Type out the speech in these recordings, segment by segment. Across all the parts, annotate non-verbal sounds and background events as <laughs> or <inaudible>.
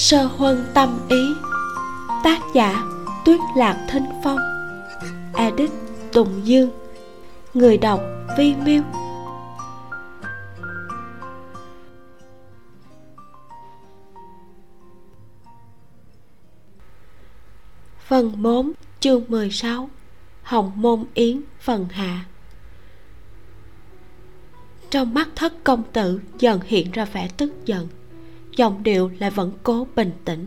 sơ huân tâm ý. Tác giả, tuyết lạc thinh phong. Edit, tùng dương. Người đọc, vi miêu. Phần 4 chương 16 Hồng Môn Yến, phần hạ. Trong mắt thất công tử dần hiện ra vẻ tức giận. Giọng điệu lại vẫn cố bình tĩnh.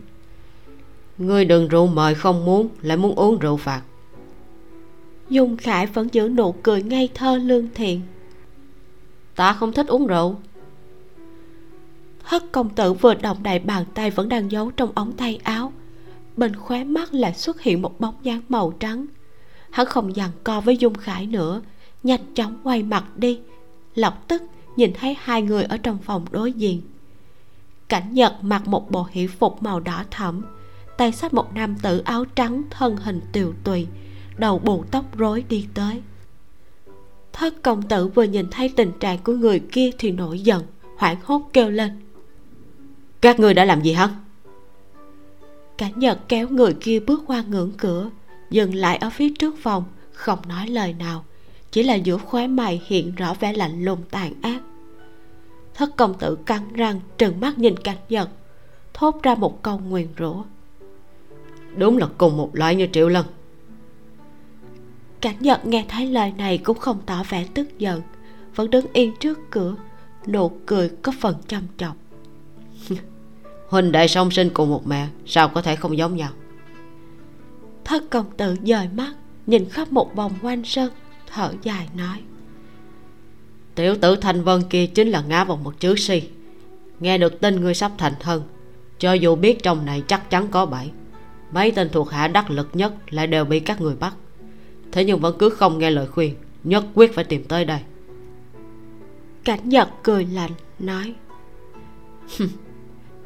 Ngươi đừng rượu mời không muốn Lại muốn uống rượu phạt. Dung Khải vẫn giữ nụ cười ngây thơ lương thiện. Ta không thích uống rượu. Thất công tử vừa động đậy bàn tay vẫn đang giấu trong ống tay áo. Bên khóe mắt lại xuất hiện một bóng dáng màu trắng. Hắn không dằn co với dung khải nữa nhanh chóng quay mặt đi. Lập tức nhìn thấy hai người ở trong phòng đối diện cảnh nhật mặc một bộ hỷ phục màu đỏ thẫm, tay xách một nam tử áo trắng thân hình tiều tùy đầu bù tóc rối đi tới. Thất công tử vừa nhìn thấy tình trạng của người kia thì nổi giận, hoảng hốt kêu lên. Các ngươi đã làm gì hả? Cả nhật kéo người kia bước qua ngưỡng cửa, dừng lại ở phía trước phòng, không nói lời nào, chỉ là giữa khóe mày hiện rõ vẻ lạnh lùng tàn ác thất công tử cắn răng trừng mắt nhìn cảnh nhật thốt ra một câu nguyền rủa. Đúng là cùng một loại như triệu lân. Cảnh nhật nghe thấy lời này cũng không tỏ vẻ tức giận vẫn đứng yên trước cửa nụ cười có phần chăm chọc <laughs> huynh đệ song sinh cùng một mẹ sao có thể không giống nhau? Thất công tử dời mắt nhìn khắp một vòng quanh sân thở dài nói tiểu tử thanh vân kia chính là ngã vào một chữ si. Nghe được tin ngươi sắp thành thân cho dù biết trong này chắc chắn có bẫy mấy tên thuộc hạ đắc lực nhất lại đều bị các người bắt. Thế nhưng vẫn cứ không nghe lời khuyên nhất quyết phải tìm tới đây. Cảnh nhật cười lạnh nói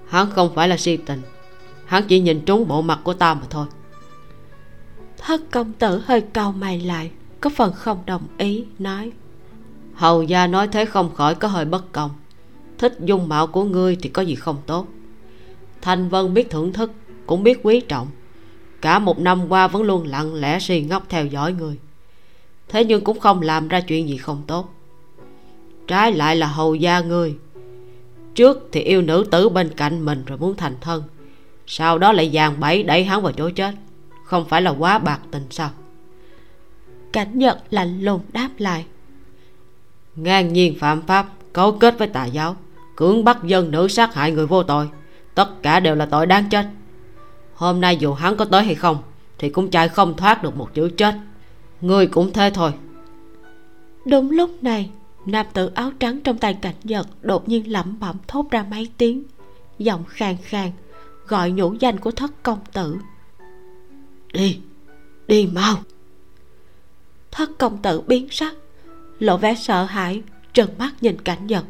hắn không phải là si tình. Hắn chỉ nhìn trúng bộ mặt của ta mà thôi. Thất công tử hơi cau mày lại có phần không đồng ý nói hầu gia nói thế không khỏi có hơi bất công. Thích dung mạo của ngươi thì có gì không tốt. Thanh vân biết thưởng thức, cũng biết quý trọng. Cả một năm qua vẫn luôn lặng lẽ suy ngốc theo dõi ngươi thế nhưng cũng không làm ra chuyện gì không tốt. Trái lại là hầu gia ngươi. Trước thì yêu nữ tử bên cạnh mình rồi muốn thành thân. Sau đó lại dàn bẫy đẩy hắn vào chỗ chết. Không phải là quá bạc tình sao? Cảnh nhật lạnh lùng đáp lại ngang nhiên phạm pháp cấu kết với tà giáo cưỡng bắt dân nữ sát hại người vô tội. Tất cả đều là tội đáng chết. Hôm nay dù hắn có tới hay không thì cũng chạy không thoát được một chữ chết. Người cũng thế thôi. Đúng lúc này nam tử áo trắng trong tay cảnh nhật đột nhiên lẩm bẩm thốt ra mấy tiếng. Giọng khàn khàn gọi nhũ danh của thất công tử. Đi đi mau. Thất công tử biến sắc lộ vẻ sợ hãi trừng mắt nhìn cảnh nhật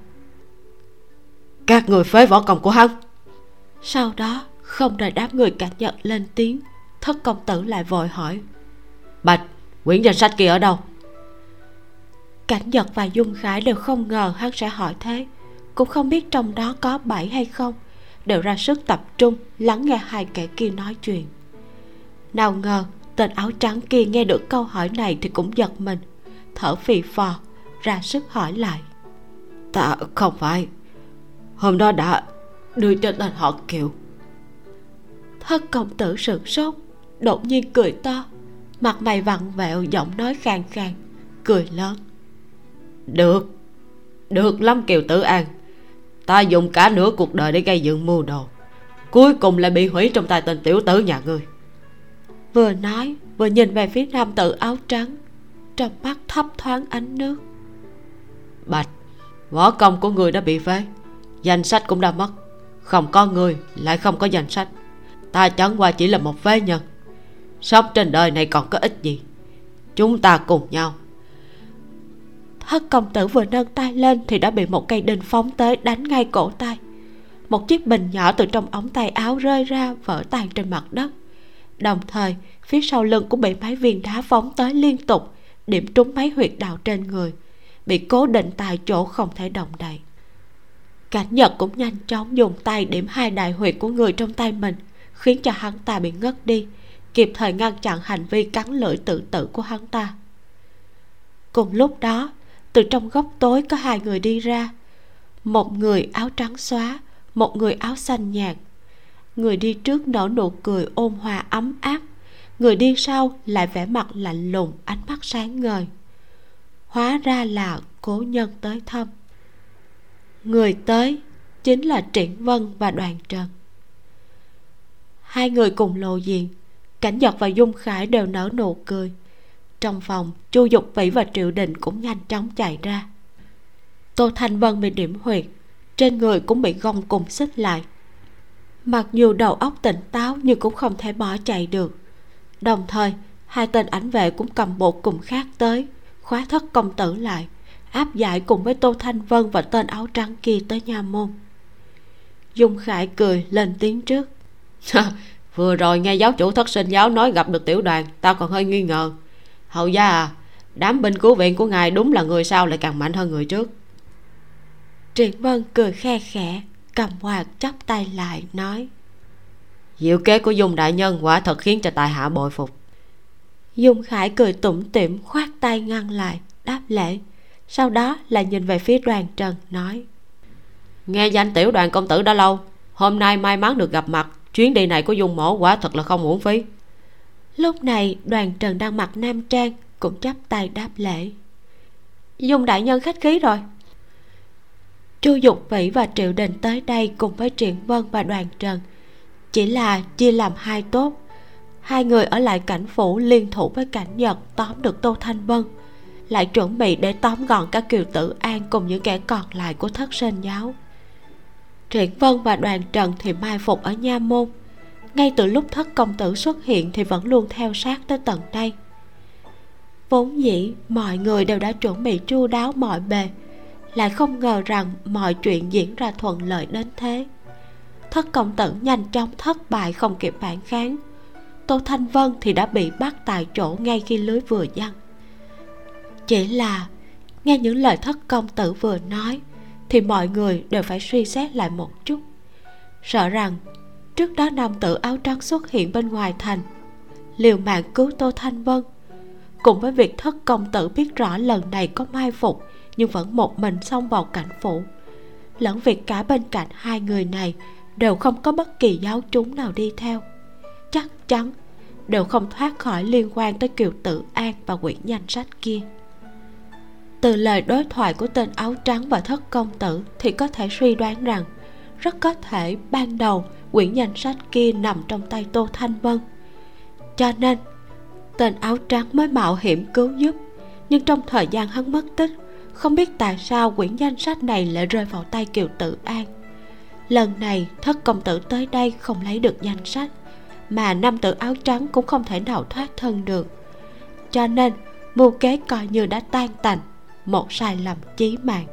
các người phế võ công của hắn. Sau đó không đợi đám người cảnh nhật lên tiếng thất công tử lại vội hỏi. Bạch quyển danh sách kia ở đâu? Cảnh nhật và dung khải đều không ngờ hắn sẽ hỏi thế. Cũng không biết trong đó có bảy hay không. Đều ra sức tập trung lắng nghe hai kẻ kia nói chuyện. Nào ngờ tên áo trắng kia nghe được câu hỏi này thì cũng giật mình thở phì phò ra sức hỏi lại. Ta không phải. Hôm đó đã đưa cho tên họ kiều. Thất công tử sửng sốt đột nhiên cười to mặt mày vặn vẹo giọng nói khàn khàn cười lớn. Được được lắm kiều tử an. Ta dùng cả nửa cuộc đời để gây dựng mưu đồ cuối cùng lại bị hủy trong tay tên tiểu tử nhà ngươi. Vừa nói vừa nhìn về phía nam tử áo trắng trong mắt thấp thoáng ánh nước. Bạch, võ công của người đã bị phế. Danh sách cũng đã mất. Không có người, lại không có danh sách. Ta chẳng qua chỉ là một phế nhân. Sống trên đời này còn có ích gì? Chúng ta cùng nhau. Hất công tử vừa nâng tay lên thì đã bị một cây đinh phóng tới đánh ngay cổ tay. Một chiếc bình nhỏ từ trong ống tay áo rơi ra, vỡ tan trên mặt đất. Đồng thời, phía sau lưng cũng bị mấy viên đá phóng tới liên tục điểm trúng mấy huyệt đạo trên người, bị cố định tại chỗ không thể động đậy. Cảnh nhật cũng nhanh chóng dùng tay điểm hai đại huyệt của người trong tay mình, khiến cho hắn ta bị ngất đi, kịp thời ngăn chặn hành vi cắn lưỡi tự tử của hắn ta. Cùng lúc đó, từ trong góc tối có hai người đi ra, một người áo trắng xóa, một người áo xanh nhạt. Người đi trước nở nụ cười ôn hòa ấm áp người đi sau lại vẻ mặt lạnh lùng, ánh mắt sáng ngời. Hóa ra là cố nhân tới thăm. Người tới chính là triển vân và đoàn trần. Hai người cùng lộ diện, cảnh giật và dung khải đều nở nụ cười. Trong phòng, chu dục vĩ và triệu đình cũng nhanh chóng chạy ra. Tô thanh vân bị điểm huyệt, trên người cũng bị gông cùng xích lại. Mặc dù đầu óc tỉnh táo nhưng cũng không thể bỏ chạy được đồng thời hai tên ảnh vệ cũng cầm bộ cùng khác tới khóa thất công tử lại áp giải cùng với tô thanh vân và tên áo trắng kia tới nhà môn. Dung khải cười lên tiếng trước. Vừa rồi nghe giáo chủ thất sinh giáo nói gặp được tiểu đoàn tao còn hơi nghi ngờ. Hầu gia à đám binh cứu viện của ngài đúng là người sau lại càng mạnh hơn người trước. Triển vân cười khe khẽ cầm quạt chắp tay lại nói diệu kế của dung đại nhân quả thật khiến cho tài hạ bội phục. Dung khải cười tủm tỉm khoát tay ngăn lại đáp lễ. Sau đó lại nhìn về phía đoàn trần nói. Nghe danh tiểu đoàn công tử đã lâu hôm nay may mắn được gặp mặt. Chuyến đi này của dung mổ quả thật là không uổng phí. Lúc này đoàn trần đang mặc nam trang cũng chắp tay đáp lễ. Dung đại nhân khách khí rồi. Chu dục vĩ và triệu đình tới đây cùng với triển vân và đoàn trần chỉ là chia làm hai tốt. Hai người ở lại cảnh phủ liên thủ với cảnh nhật tóm được tô thanh vân. Lại chuẩn bị để tóm gọn các kiều tử an cùng những kẻ còn lại của thất sinh giáo. Triển vân và đoàn trần thì mai phục ở nha môn. Ngay từ lúc thất công tử xuất hiện thì vẫn luôn theo sát tới tận đây. Vốn dĩ, mọi người đều đã chuẩn bị chu đáo mọi bề. Lại không ngờ rằng mọi chuyện diễn ra thuận lợi đến thế thất công tử nhanh chóng thất bại không kịp phản kháng. Tô thanh vân thì đã bị bắt tại chỗ ngay khi lưới vừa giăng chỉ là, nghe những lời thất công tử vừa nói, thì mọi người đều phải suy xét lại một chút. Sợ rằng, trước đó nam tử áo trắng xuất hiện bên ngoài thành, liều mạng cứu tô thanh vân. Cùng với việc thất công tử biết rõ lần này có mai phục, nhưng vẫn một mình xông vào cảnh phủ, lẫn việc cả bên cạnh hai người này đều không có bất kỳ giáo chúng nào đi theo. Chắc chắn, đều không thoát khỏi liên quan tới kiều tự an và quyển danh sách kia. Từ lời đối thoại của tên áo trắng và thất công tử thì có thể suy đoán rằng rất có thể ban đầu quyển danh sách kia nằm trong tay tô thanh vân. Cho nên, tên áo trắng mới mạo hiểm cứu giúp, nhưng trong thời gian hắn mất tích, không biết tại sao quyển danh sách này lại rơi vào tay kiều tự an lần này, thất công tử tới đây không lấy được danh sách, mà nam tử áo trắng cũng không thể nào thoát thân được. Cho nên, mưu kế coi như đã tan tành, một sai lầm chí mạng.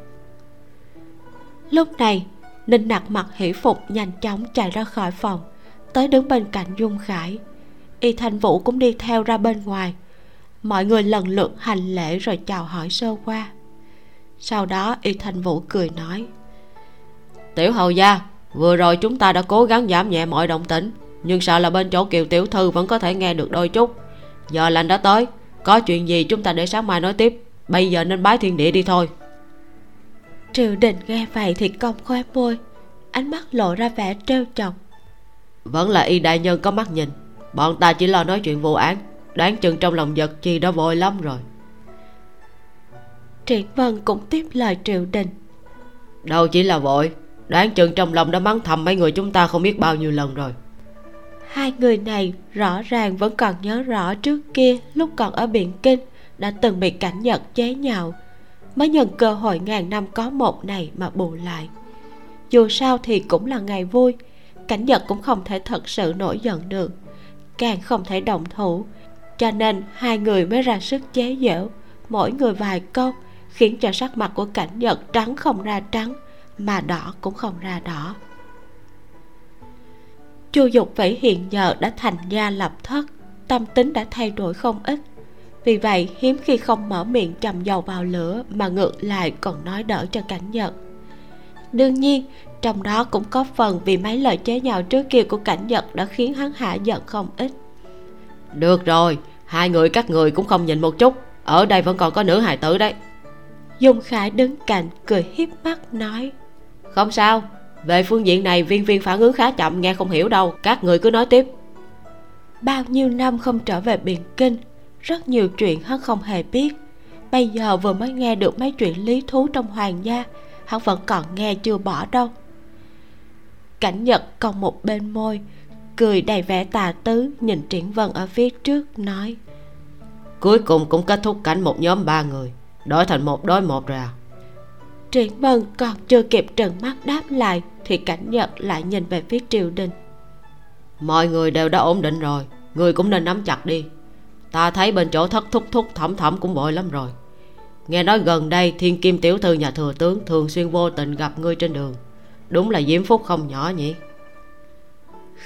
Lúc này, ninh nặc mặt hỷ phục nhanh chóng chạy ra khỏi phòng, tới đứng bên cạnh dung khải. Y thanh vũ cũng đi theo ra bên ngoài. Mọi người lần lượt hành lễ rồi chào hỏi sơ qua. Sau đó, y thanh vũ cười nói tiểu hầu gia vừa rồi chúng ta đã cố gắng giảm nhẹ mọi động tĩnh nhưng sợ là bên chỗ kiều tiểu thư vẫn có thể nghe được đôi chút. Giờ lành đã tới có chuyện gì chúng ta để sáng mai nói tiếp. Bây giờ nên bái thiên địa đi thôi. Triều đình nghe vậy thì cong khoe môi ánh mắt lộ ra vẻ trêu chọc. Vẫn là y đại nhân có mắt nhìn bọn ta chỉ lo nói chuyện vụ án đoán chừng trong lòng vật chi đã vội lắm rồi. Triển vân cũng tiếp lời triệu đình. Đâu chỉ là vội đáng chừng trong lòng đã mắng thầm mấy người chúng ta không biết bao nhiêu lần rồi. Hai người này rõ ràng vẫn còn nhớ rõ trước kia lúc còn ở biển kinh đã từng bị cảnh nhật chế nhạo. Mới nhận cơ hội ngàn năm có một này mà bù lại. Dù sao thì cũng là ngày vui, cảnh nhật cũng không thể thật sự nổi giận được, càng không thể động thủ. Cho nên hai người mới ra sức chế giễu, mỗi người vài câu khiến cho sắc mặt của cảnh nhật trắng không ra trắng mà đỏ cũng không ra đỏ. Chu dục vĩ hiện giờ đã thành gia lập thất tâm tính đã thay đổi không ít. Vì vậy hiếm khi không mở miệng trầm dầu vào lửa mà ngược lại còn nói đỡ cho cảnh nhật đương nhiên trong đó cũng có phần vì mấy lời chế nhạo trước kia của cảnh nhật đã khiến hắn hạ giận không ít. Được rồi hai người các người cũng không nhìn một chút. Ở đây vẫn còn có nữ hài tử đấy. Dung khải đứng cạnh cười hiếp mắt nói không sao. Về phương diện này viên viên phản ứng khá chậm nghe không hiểu đâu. Các người cứ nói tiếp. Bao nhiêu năm không trở về biển kinh rất nhiều chuyện hắn không hề biết. Bây giờ vừa mới nghe được mấy chuyện lý thú trong hoàng gia hắn vẫn còn nghe chưa bỏ đâu. Cảnh nhật còn một bên môi cười đầy vẻ tà tứ nhìn triển vân ở phía trước nói. Cuối cùng cũng kết thúc cảnh một nhóm ba người đổi thành một đối một rồi à triển vân còn chưa kịp trừng mắt đáp lại thì cảnh nhật lại nhìn về phía triều đình. Mọi người đều đã ổn định rồi người cũng nên nắm chặt đi. Ta thấy bên chỗ thất thúc thúc thẩm thẩm cũng bội lắm rồi. Nghe nói gần đây thiên kim tiểu thư nhà thừa tướng thường xuyên vô tình gặp ngươi trên đường. Đúng là diễm phúc không nhỏ nhỉ?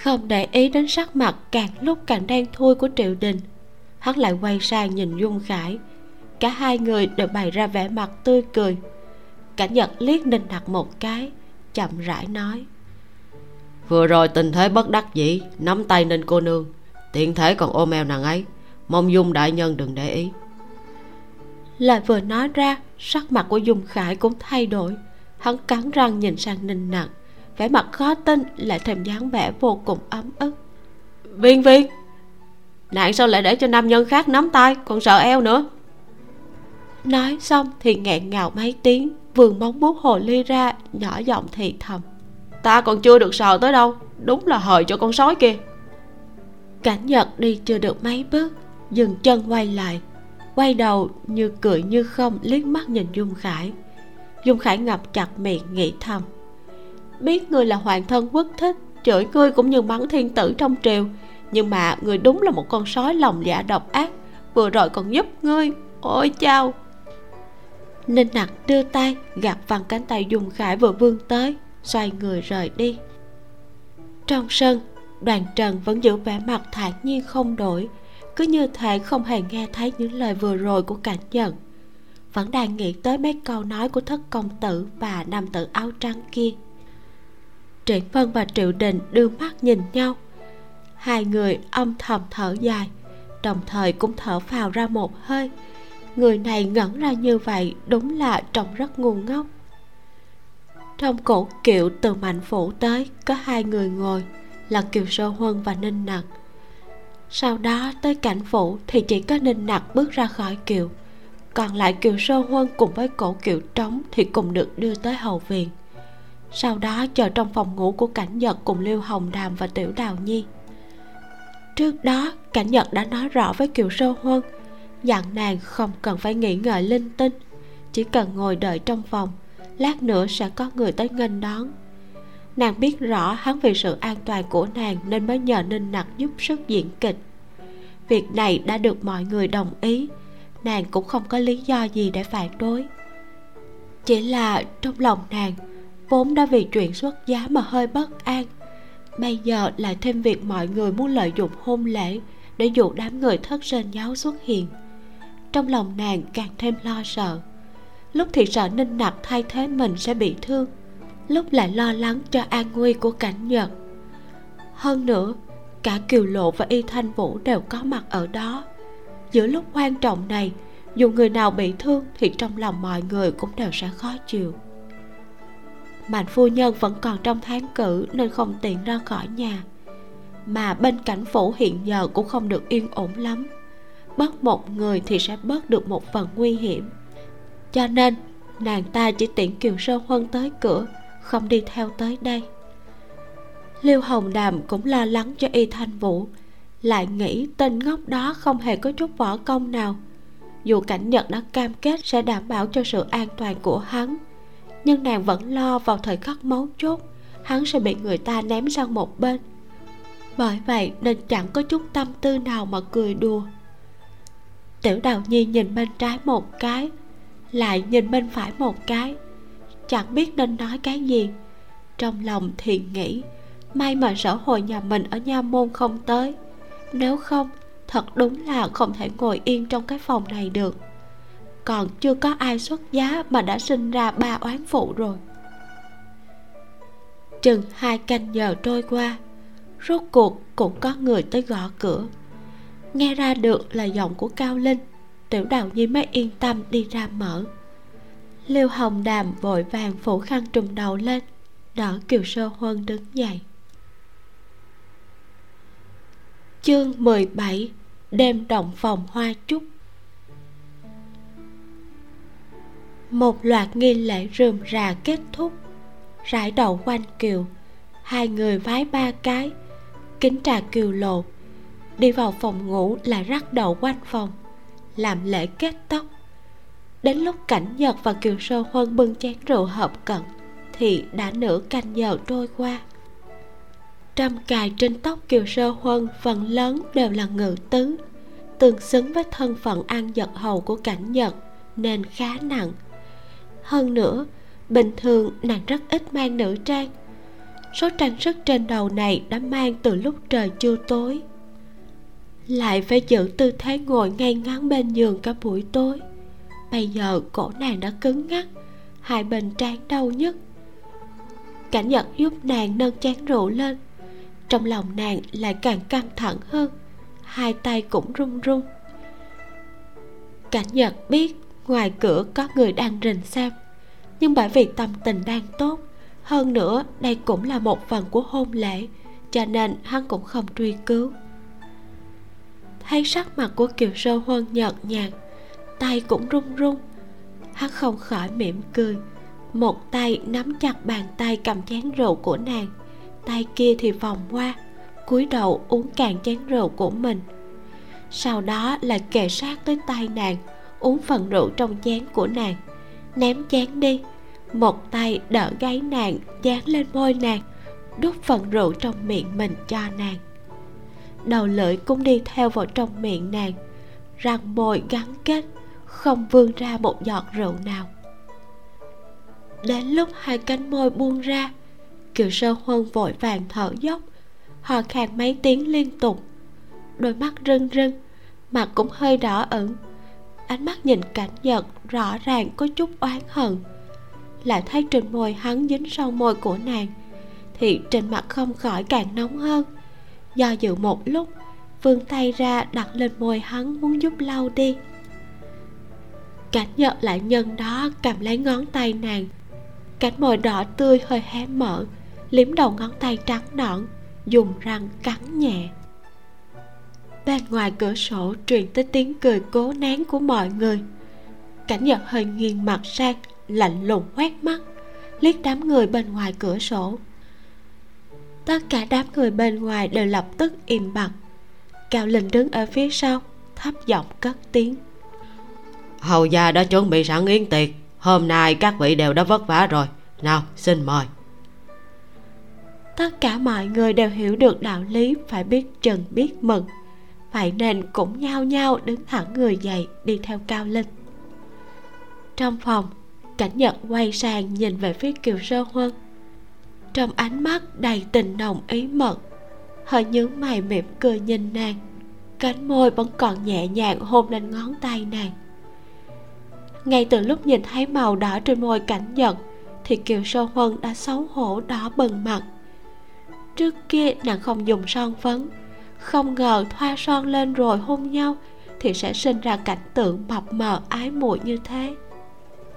Không để ý đến sắc mặt càng lúc càng đen thui của triệu đình hắn lại quay sang nhìn dung khải. Cả hai người đều bày ra vẻ mặt tươi cười cảnh nhật liếc ninh nặc một cái chậm rãi nói. Vừa rồi tình thế bất đắc dĩ nắm tay ninh cô nương. Tiện thể còn ôm eo nàng ấy mong dung đại nhân đừng để ý. Lời vừa nói ra sắc mặt của dung khải cũng thay đổi. Hắn cắn răng nhìn sang ninh nặc vẻ mặt khó tin lại thêm dáng vẻ vô cùng ấm ức. Viên viên nạn sao lại để cho nam nhân khác nắm tay còn sợ eo nữa? Nói xong thì nghẹn ngào mấy tiếng vườn móng bút hồ ly ra, nhỏ giọng thì thầm. Ta còn chưa được sờ tới đâu, đúng là hời cho con sói kia. Cảnh nhật đi chưa được mấy bước, dừng chân quay lại. Quay đầu như cười như không, liếc mắt nhìn dung khải. Dung khải ngập chặt miệng, nghĩ thầm. Biết ngươi là hoàng thân quốc thích, chửi ngươi cũng như mắng thiên tử trong triều. Nhưng mà ngươi đúng là một con sói lòng dạ độc ác, vừa rồi còn giúp ngươi. Ôi chao! Ninh nặc đưa tay, gạt văng cánh tay dung khải vừa vươn tới, xoay người rời đi. Trong sân, đoàn trần vẫn giữ vẻ mặt thản nhiên không đổi, cứ như thể không hề nghe thấy những lời vừa rồi của cảnh nhận vẫn đang nghĩ tới mấy câu nói của thất công tử và nam tử áo trắng kia. Triển vân và triệu đình đưa mắt nhìn nhau. Hai người âm thầm thở dài, đồng thời cũng thở phào ra một hơi người này ngẩn ra như vậy, đúng là trông rất ngu ngốc. Trong cổ kiệu từ mạnh phủ tới, có hai người ngồi, là kiều sơ huân và ninh nặc. Sau đó, tới cảnh phủ thì chỉ có ninh nặc bước ra khỏi kiệu. Còn lại kiều sơ huân cùng với cổ kiệu trống thì cùng được đưa tới hậu viện. Sau đó, chờ trong phòng ngủ của cảnh nhật cùng liêu hồng đàm và tiểu đào nhi. Trước đó, cảnh nhật đã nói rõ với kiều sơ huân dặn nàng không cần phải nghĩ ngợi linh tinh, chỉ cần ngồi đợi trong phòng, lát nữa sẽ có người tới nghênh đón. Nàng biết rõ hắn vì sự an toàn của nàng nên mới nhờ ninh nặc giúp sức diễn kịch. Việc này đã được mọi người đồng ý, nàng cũng không có lý do gì để phản đối. Chỉ là trong lòng nàng, vốn đã vì chuyện xuất giá mà hơi bất an. Bây giờ lại thêm việc mọi người muốn lợi dụng hôn lễ để dụ đám người thất sinh giáo xuất hiện trong lòng nàng càng thêm lo sợ. Lúc thì sợ ninh nặc thay thế mình sẽ bị thương, lúc lại lo lắng cho an nguy của cảnh nhật. Hơn nữa, cả kiều lộ và y thanh vũ đều có mặt ở đó. Giữa lúc quan trọng này, dù người nào bị thương thì trong lòng mọi người cũng đều sẽ khó chịu. Mạnh phu nhân vẫn còn trong tháng cử nên không tiện ra khỏi nhà, mà bên cảnh phủ hiện giờ cũng không được yên ổn lắm bớt một người thì sẽ bớt được một phần nguy hiểm. Cho nên, nàng ta chỉ tiện kiều sơ huân tới cửa, không đi theo tới đây. Liêu hồng đàm cũng lo lắng cho y thanh vũ, lại nghĩ tên ngốc đó không hề có chút võ công nào. Dù cảnh nhật đã cam kết sẽ đảm bảo cho sự an toàn của hắn, nhưng nàng vẫn lo vào thời khắc mấu chốt, hắn sẽ bị người ta ném sang một bên. Bởi vậy, nên chẳng có chút tâm tư nào mà cười đùa tiểu đào nhi nhìn bên trái một cái, lại nhìn bên phải một cái. Chẳng biết nên nói cái gì. Trong lòng thì nghĩ, may mà sở hồi nhà mình ở nha môn không tới. Nếu không, thật đúng là không thể ngồi yên trong cái phòng này được. Còn chưa có ai xuất giá mà đã sinh ra ba oán phụ rồi. Chừng hai canh giờ trôi qua, rốt cuộc cũng có người tới gõ cửa nghe ra được là giọng của cao linh. Tiểu đào nhi mới yên tâm đi ra mở. Liêu hồng đàm vội vàng phủ khăn trùm đầu lên, đỡ kiều sơ huân đứng dậy. Chương 17 đêm động phòng hoa trúc một loạt nghi lễ rườm rà kết thúc. Rải đầu quanh kiều, hai người vái ba cái, kính trà kiều lộ đi vào phòng ngủ là rắc đầu quanh phòng, làm lễ kết tóc. Đến lúc cảnh nhật và kiều sơ huân bưng chén rượu hợp cận, thì đã nửa canh giờ trôi qua. Trăm cài trên tóc kiều sơ huân phần lớn đều là ngự tứ, tương xứng với thân phận an giật hầu của cảnh nhật, nên khá nặng. Hơn nữa, bình thường nàng rất ít mang nữ trang. Số trang sức trên đầu này đã mang từ lúc trời chưa tối lại phải giữ tư thế ngồi ngay ngắn bên giường cả buổi tối. Bây giờ cổ nàng đã cứng ngắc, hai bên trán đau nhất cảnh nhật giúp nàng nâng chén rượu lên. Trong lòng nàng lại càng căng thẳng hơn, hai tay cũng run run. Cảnh nhật biết ngoài cửa có người đang rình xem nhưng bởi vì tâm tình đang tốt, hơn nữa đây cũng là một phần của hôn lễ, cho nên hắn cũng không truy cứu thấy sắc mặt của kiều sơ huân nhợt nhạt, tay cũng run run. Hắn không khỏi mỉm cười, một tay nắm chặt bàn tay cầm chén rượu của nàng, tay kia thì vòng qua, cúi đầu uống cạn chén rượu của mình. Sau đó là kề sát tới tay nàng, uống phần rượu trong chén của nàng, ném chén đi. Một tay đỡ gáy nàng, dán lên môi nàng, đút phần rượu trong miệng mình cho nàng đầu lưỡi cũng đi theo vào trong miệng nàng, răng môi gắn kết, không vươn ra một giọt rượu nào. Đến lúc hai cánh môi buông ra, kiều sơ huân vội vàng thở dốc hò khan mấy tiếng liên tục. Đôi mắt rưng rưng, mặt cũng hơi đỏ ửng. Ánh mắt nhìn cảnh nhật rõ ràng có chút oán hận. Lại thấy trên môi hắn dính sau môi của nàng, thì trên mặt không khỏi càng nóng hơn do dự một lúc, vươn tay ra đặt lên môi hắn muốn giúp lau đi. Cảnh nhật lại nhân đó cầm lấy ngón tay nàng. Cánh môi đỏ tươi hơi hé mở, liếm đầu ngón tay trắng nõn, dùng răng cắn nhẹ. Bên ngoài cửa sổ truyền tới tiếng cười cố nén của mọi người. Cảnh nhật hơi nghiêng mặt sang, lạnh lùng quét mắt, liếc đám người bên ngoài cửa sổ tất cả đám người bên ngoài đều lập tức im bặt. Cao linh đứng ở phía sau thấp giọng cất tiếng. Hầu gia đã chuẩn bị sẵn yến tiệc hôm nay các vị đều đã vất vả rồi. Nào xin mời. Tất cả mọi người đều hiểu được đạo lý phải biết trừng biết mừng vậy nên cũng nhao nhao đứng thẳng người dậy đi theo cao linh. Trong phòng cảnh nhật quay sang nhìn về phía kiều sơ huân trong ánh mắt đầy tình nồng ý mật, hơi nhướng mày mỉm cười nhìn nàng. Cánh môi vẫn còn nhẹ nhàng hôn lên ngón tay nàng. Ngay từ lúc nhìn thấy màu đỏ trên môi cảnh nhật thì kiều sâu huân đã xấu hổ đỏ bừng mặt. Trước kia nàng không dùng son phấn, không ngờ thoa son lên rồi hôn nhau thì sẽ sinh ra cảnh tượng mập mờ ái muội như thế.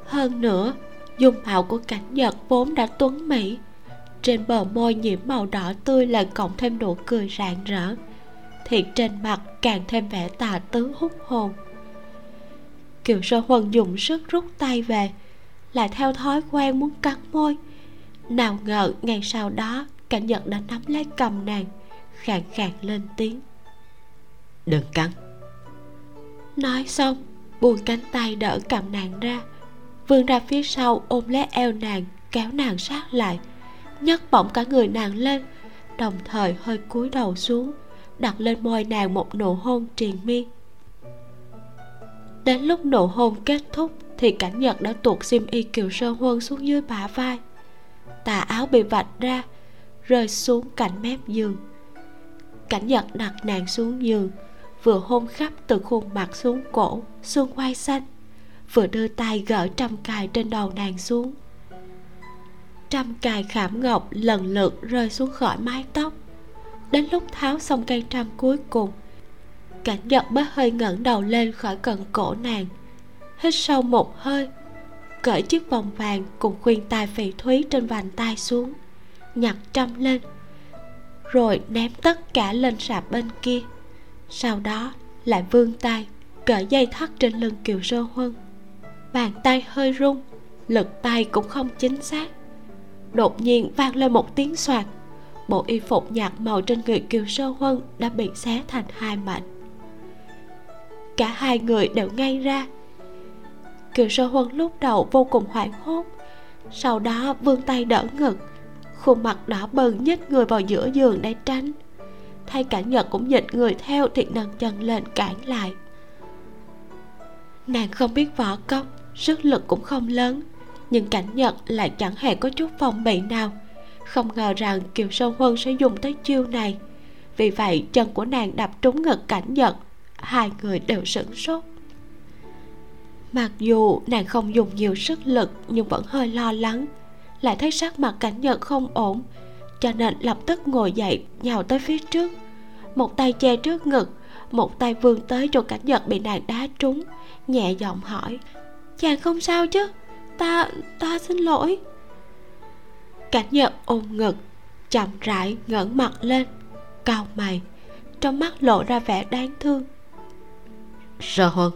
Hơn nữa, dung mạo của cảnh nhật vốn đã tuấn mỹ trên bờ môi nhiễm màu đỏ tươi lại cộng thêm nụ cười rạng rỡ. Thì trên mặt càng thêm vẻ tà tứ hút hồn. Kiều sơ huân dùng sức rút tay về lại theo thói quen muốn cắn môi. Nào ngờ ngày sau đó cảnh nhật đã nắm lấy cầm nàng khàn khàn lên tiếng. Đừng cắn. Nói xong buông cánh tay đỡ cầm nàng ra. Vươn ra phía sau ôm lấy eo nàng kéo nàng sát lại nhấc bổng cả người nàng lên, đồng thời hơi cúi đầu xuống, đặt lên môi nàng một nụ hôn triền miên. Đến lúc nụ hôn kết thúc thì cảnh nhật đã tuột xiêm y kiều sơ huân xuống dưới bả vai. Tà áo bị vạch ra, rơi xuống cạnh mép giường. Cảnh nhật đặt nàng xuống giường, vừa hôn khắp từ khuôn mặt xuống cổ, xương quai xanh, vừa đưa tay gỡ trăm cài trên đầu nàng xuống trăm cài khảm ngọc lần lượt rơi xuống khỏi mái tóc. Đến lúc tháo xong cây trăm cuối cùng, cảnh giật mới hơi ngẩng đầu lên khỏi cần cổ nàng. Hít sâu một hơi, cởi chiếc vòng vàng cùng khuyên tai phỉ thúy trên vành tay xuống, nhặt trăm lên, rồi ném tất cả lên sạp bên kia. Sau đó lại vươn tay, cởi dây thắt trên lưng kiều sơ huân. Bàn tay hơi rung, lực tay cũng không chính xác đột nhiên vang lên một tiếng soạt bộ y phục nhạt màu trên người kiều sơ huân đã bị xé thành hai mảnh. Cả hai người đều ngay ra. Kiều sơ huân lúc đầu vô cùng hoảng hốt, sau đó vươn tay đỡ ngực, khuôn mặt đỏ bừng nhích người vào giữa giường để tránh. Thay cả nhật cũng nhịn người theo thì nâng chân lên cản lại. Nàng không biết võ công, sức lực cũng không lớn nhưng cảnh nhật lại chẳng hề có chút phòng bị nào. Không ngờ rằng kiều sâu huân sẽ dùng tới chiêu này. Vì vậy, chân của nàng đập trúng ngực cảnh nhật hai người đều sửng sốt. Mặc dù nàng không dùng nhiều sức lực nhưng vẫn hơi lo lắng. Lại thấy sắc mặt cảnh nhật không ổn, cho nên lập tức ngồi dậy, nhào tới phía trước. Một tay che trước ngực, một tay vươn tới chỗ cảnh nhật bị nàng đá trúng, nhẹ giọng hỏi, chàng không sao chứ? Ta ta xin lỗi. Cảnh nhật ôm ngực chậm rãi ngẩng mặt lên cau mày trong mắt lộ ra vẻ đáng thương. Sơ huân.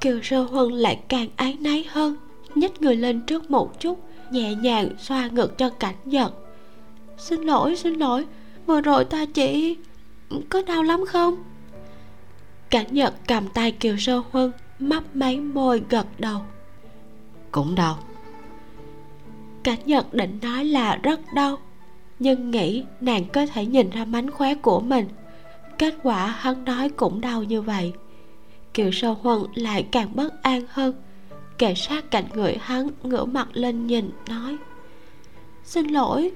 Kiều sơ huân lại càng ái náy hơn nhích người lên trước một chút nhẹ nhàng xoa ngực cho cảnh nhật xin lỗi xin lỗi vừa rồi ta chỉ có đau lắm không? Cảnh nhật cầm tay kiều sơ huân mấp máy môi gật đầu cũng đau. Cảnh nhật định nói là rất đau, nhưng nghĩ nàng có thể nhìn ra mánh khóe của mình. Kết quả hắn nói cũng đau như vậy. Kiều sâu huân lại càng bất an hơn. Kề sát cạnh người hắn ngửa mặt lên nhìn, nói, xin lỗi.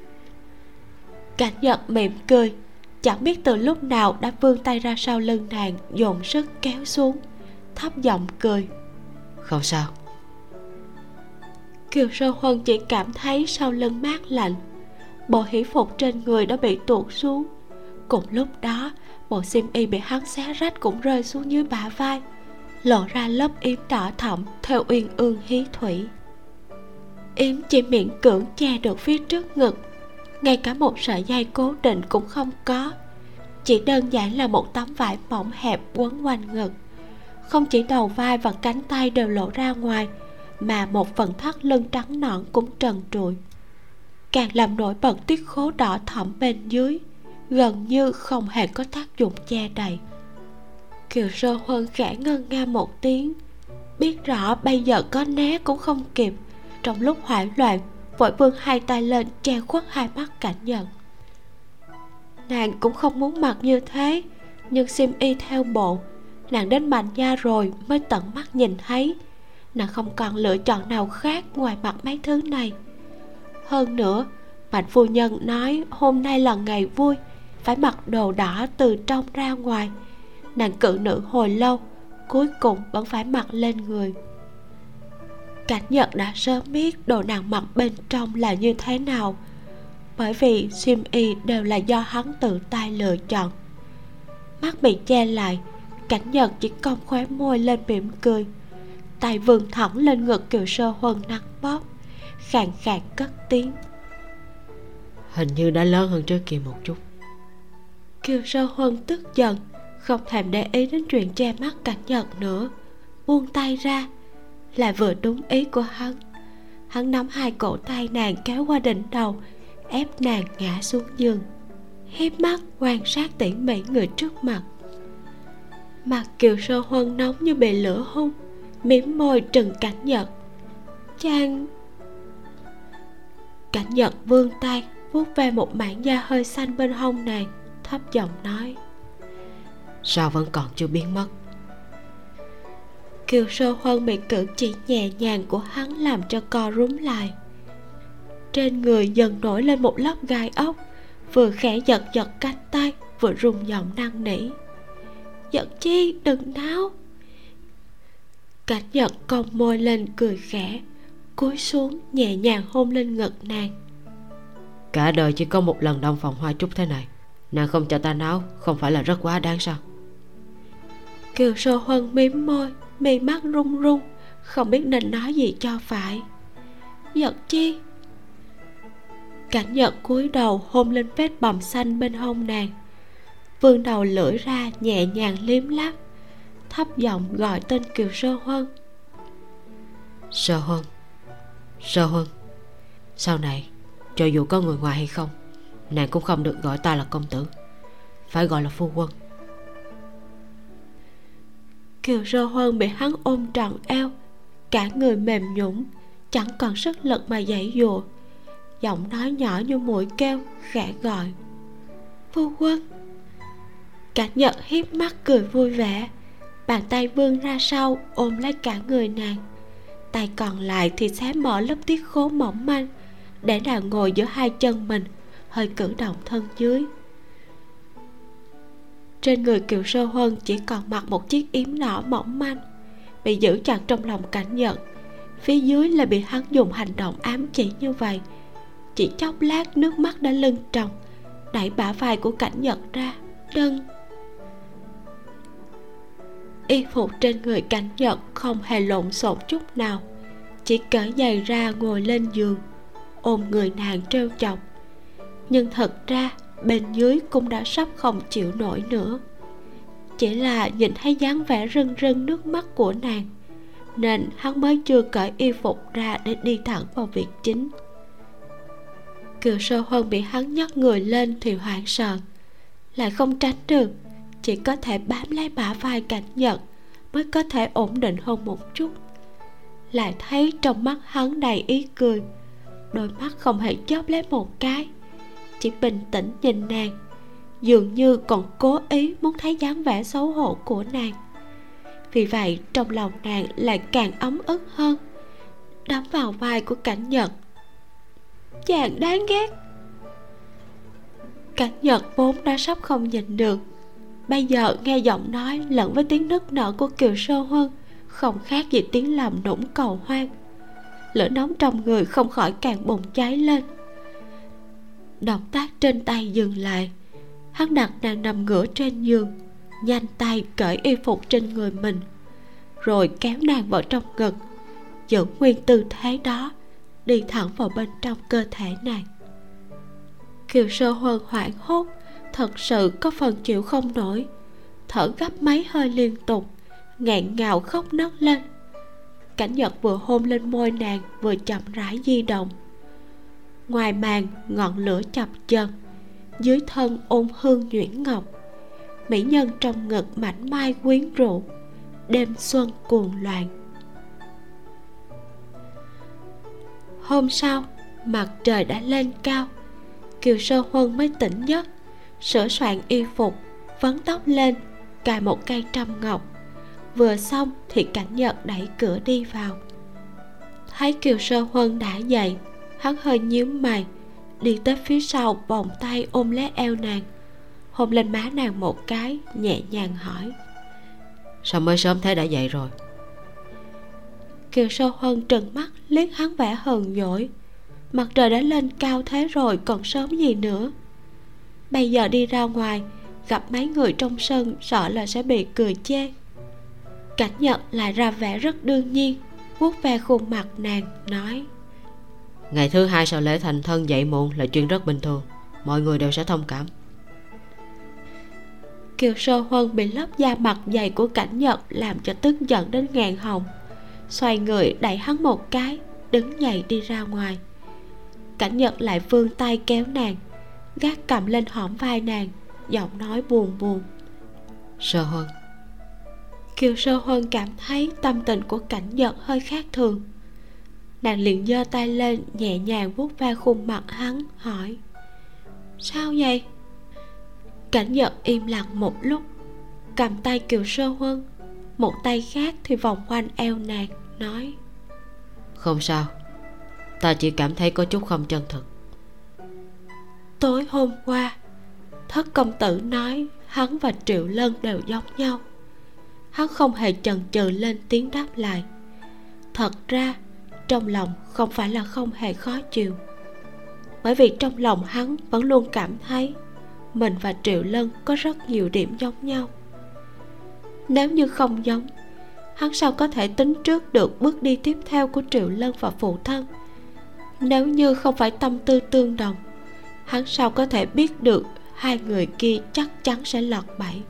Cảnh nhật mỉm cười, chẳng biết từ lúc nào đã vươn tay ra sau lưng nàng, dồn sức kéo xuống, thấp giọng cười, không sao kiều sơ huân chỉ cảm thấy sau lưng mát lạnh. Bộ hỷ phục trên người đã bị tuột xuống. Cùng lúc đó, bộ xiêm y bị hắn xé rách cũng rơi xuống dưới bả vai, lộ ra lớp yếm đỏ thẫm theo uyên ương hí thủy. Yếm chỉ miệng cưỡng che được phía trước ngực, ngay cả một sợi dây cố định cũng không có. Chỉ đơn giản là một tấm vải mỏng hẹp quấn quanh ngực. Không chỉ đầu vai và cánh tay đều lộ ra ngoài mà một phần thắt lưng trắng nõn cũng trần trụi. Càng làm nổi bật tiết khố đỏ thẫm bên dưới, gần như không hề có tác dụng che đậy. Kiều sơ huân khẽ ngân nga một tiếng, biết rõ bây giờ có né cũng không kịp. Trong lúc hoảng loạn, vội vươn hai tay lên che khuất hai mắt cảnh nhận. Nàng cũng không muốn mặc như thế, nhưng sim y theo bộ, nàng đến mạnh gia rồi mới tận mắt nhìn thấy nàng không còn lựa chọn nào khác ngoài mặc mấy thứ này. Hơn nữa, mạnh phu nhân nói hôm nay là ngày vui, phải mặc đồ đỏ từ trong ra ngoài. Nàng cự nữ hồi lâu, cuối cùng vẫn phải mặc lên người. Cảnh nhật đã sớm biết đồ nàng mặc bên trong là như thế nào, bởi vì sim y đều là do hắn tự tay lựa chọn. Mắt bị che lại cảnh nhật chỉ cong khóe môi lên mỉm cười tay vươn thẳng lên ngực kiều sơ huân nắng bóp. Khàn khàn cất tiếng. Hình như đã lớn hơn trước kia một chút. Kiều sơ huân tức giận không thèm để ý đến chuyện che mắt cảnh nhật nữa. Buông tay ra là vừa đúng ý của hắn. Hắn nắm hai cổ tay nàng kéo qua đỉnh đầu ép nàng ngã xuống giường. Hiếp mắt quan sát tỉ mỉ người trước mặt. Mặt kiều sơ huân nóng như bị lửa hung mím môi trừng cảnh nhật. Chàng. Cảnh nhật vươn tay vuốt ve một mảng da hơi xanh bên hông nàng thấp giọng nói. Sao vẫn còn chưa biến mất? Kiều sơ huân bị cử chỉ nhẹ nhàng của hắn làm cho co rúm lại. Trên người dần nổi lên một lớp gai ốc vừa khẽ giật giật cánh tay vừa rung giọng năn nỉ. Giật chi đừng náo cảnh nhật cong môi lên cười khẽ cúi xuống nhẹ nhàng hôn lên ngực nàng. Cả đời chỉ có một lần đông phòng hoa trúc thế này nàng không cho ta náo không phải là rất quá đáng sao? Kiều sơ huân mím môi mi mắt run run không biết nên nói gì cho phải. Giật chi? Cảnh nhật cúi đầu hôn lên vết bầm xanh bên hông nàng. Vươn đầu lưỡi ra nhẹ nhàng liếm láp thấp giọng gọi tên kiều sơ huân. Sơ huân sơ huân sau này cho dù có người ngoài hay không nàng cũng không được gọi ta là công tử phải gọi là phu quân. Kiều sơ huân bị hắn ôm trọn eo cả người mềm nhũn chẳng còn sức lực mà giãy dụa. Giọng nói nhỏ như mũi kêu khẽ gọi. Phu quân cả nhật hiếp mắt cười vui vẻ bàn tay vươn ra sau, ôm lấy cả người nàng. Tay còn lại thì xé mở lớp tiết khố mỏng manh, để nàng ngồi giữa hai chân mình, hơi cử động thân dưới. Trên người kiều sơ huân chỉ còn mặc một chiếc yếm nỏ mỏng manh, bị giữ chặt trong lòng cảnh nhận. phía dưới là bị hắn dùng hành động ám chỉ như vậy. Chỉ chốc lát, nước mắt đã lưng tròng, đẩy bả vai của cảnh nhận ra. Đừng y phục trên người cảnh nhật không hề lộn xộn chút nào. Chỉ cởi giày ra ngồi lên giường, ôm người nàng trêu chọc. Nhưng thật ra, bên dưới cũng đã sắp không chịu nổi nữa. Chỉ là nhìn thấy dáng vẻ rưng rưng nước mắt của nàng, nên hắn mới chưa cởi y phục ra để đi thẳng vào việc chính. Kiều sơ huân bị hắn nhấc người lên thì hoảng sợ, lại không tránh được chỉ có thể bám lấy bả vai cảnh nhật mới có thể ổn định hơn một chút. Lại thấy trong mắt hắn đầy ý cười, đôi mắt không hề chớp lấy một cái, chỉ bình tĩnh nhìn nàng, dường như còn cố ý muốn thấy dáng vẻ xấu hổ của nàng. Vì vậy trong lòng nàng lại càng ấm ức hơn, đắm vào vai của cảnh nhật. Chàng đáng ghét. Cảnh nhật vốn đã sắp không nhìn được bây giờ nghe giọng nói lẫn với tiếng nức nở của kiều sơ huân, không khác gì tiếng làm nũng cầu hoang. Lửa nóng trong người không khỏi càng bùng cháy lên. Động tác trên tay dừng lại. Hắn đặt nàng nằm ngửa trên giường, nhanh tay cởi y phục trên người mình, rồi kéo nàng vào trong ngực, giữ nguyên tư thế đó, đi thẳng vào bên trong cơ thể nàng. Kiều sơ huân hoảng hốt thật sự có phần chịu không nổi. Thở gấp mấy hơi liên tục ngạn ngào khóc nấc lên. Cảnh nhật vừa hôn lên môi nàng vừa chậm rãi di động. Ngoài màn, ngọn lửa chập chờn, dưới thân ôn hương nhuyễn ngọc. Mỹ nhân trong ngực mảnh mai quyến rũ, đêm xuân cuồng loạn. Hôm sau, mặt trời đã lên cao, kiều sơ huân mới tỉnh giấc sửa soạn y phục vấn tóc lên cài một cây trăm ngọc. Vừa xong thì cảnh nhật đẩy cửa đi vào. Thấy kiều sơ huân đã dậy hắn hơi nhíu mày đi tới phía sau vòng tay ôm lấy eo nàng. Hôn lên má nàng một cái nhẹ nhàng hỏi sao mới sớm thế đã dậy rồi? Kiều sơ huân trừng mắt liếc hắn vẻ hờn dỗi mặt trời đã lên cao thế rồi còn sớm gì nữa bây giờ đi ra ngoài gặp mấy người trong sân sợ là sẽ bị cười chê. Cảnh nhật lại ra vẻ rất đương nhiên vuốt ve khuôn mặt nàng nói. Ngày thứ hai sau lễ thành thân dậy muộn là chuyện rất bình thường mọi người đều sẽ thông cảm. Kiều sơ huân bị lớp da mặt dày của cảnh nhật làm cho tức giận đến ngàn hồng. Xoay người đẩy hắn một cái đứng dậy đi ra ngoài. Cảnh nhật lại vươn tay kéo nàng gác cầm lên hõm vai nàng giọng nói buồn buồn. Sơ huân kiều sơ huân cảm thấy tâm tình của cảnh nhật hơi khác thường. Nàng liền giơ tay lên nhẹ nhàng vuốt ve khuôn mặt hắn hỏi sao vậy? Cảnh nhật im lặng một lúc cầm tay kiều sơ huân một tay khác thì vòng quanh eo nàng nói không sao ta chỉ cảm thấy có chút không chân thực tối hôm qua, thất công tử nói hắn và triệu lân đều giống nhau. Hắn không hề chần chừ lên tiếng đáp lại. Thật ra, trong lòng không phải là không hề khó chịu. Bởi vì trong lòng hắn vẫn luôn cảm thấy mình và triệu lân có rất nhiều điểm giống nhau. Nếu như không giống, hắn sao có thể tính trước được bước đi tiếp theo của triệu lân và phụ thân? Nếu như không phải tâm tư tương đồng hắn sao có thể biết được hai người kia chắc chắn sẽ lọt bẫy?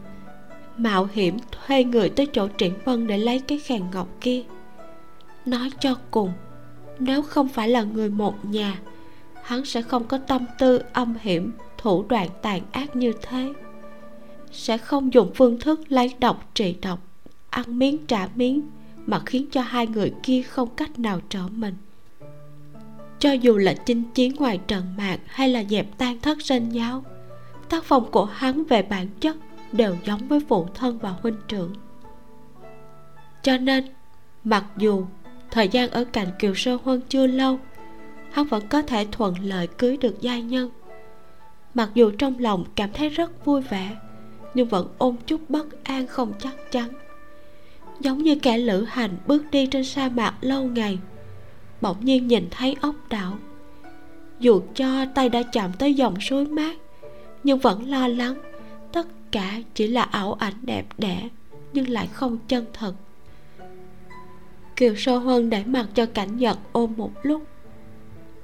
Mạo hiểm thuê người tới chỗ triển vân để lấy cái khèn ngọc kia. Nói cho cùng, nếu không phải là người một nhà, hắn sẽ không có tâm tư, âm hiểm, thủ đoạn tàn ác như thế. Sẽ không dùng phương thức lấy độc trị độc, ăn miếng trả miếng mà khiến cho hai người kia không cách nào trở mình cho dù là chinh chiến ngoài trận mạc hay là dẹp tan thất sinh giáo, tác phong của hắn về bản chất đều giống với phụ thân và huynh trưởng. Cho nên, mặc dù thời gian ở cạnh kiều sơ huân chưa lâu, hắn vẫn có thể thuận lợi cưới được giai nhân. Mặc dù trong lòng cảm thấy rất vui vẻ, nhưng vẫn ôm chút bất an không chắc chắn. Giống như kẻ lữ hành bước đi trên sa mạc lâu ngày bỗng nhiên nhìn thấy ốc đảo. Dù cho tay đã chạm tới dòng suối mát, nhưng vẫn lo lắng, tất cả chỉ là ảo ảnh đẹp đẽ, nhưng lại không chân thật. Kiều sô huân để mặc cho cảnh nhật ôm một lúc,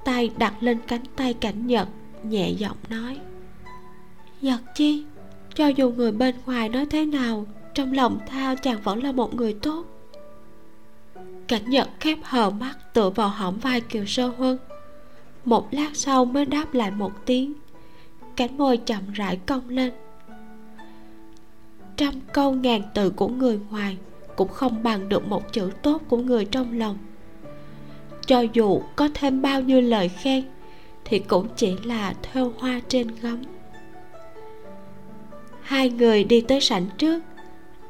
tay đặt lên cánh tay cảnh nhật nhẹ giọng nói, nhật chi, cho dù người bên ngoài nói thế nào, trong lòng thao chàng vẫn là một người tốt cảnh nhật khép hờ mắt tựa vào hõm vai kiều sơ huân. Một lát sau mới đáp lại một tiếng. Cánh môi chậm rãi cong lên. Trăm câu ngàn từ của người ngoài cũng không bằng được một chữ tốt của người trong lòng. Cho dù có thêm bao nhiêu lời khen, thì cũng chỉ là thêu hoa trên gấm hai người đi tới sảnh trước.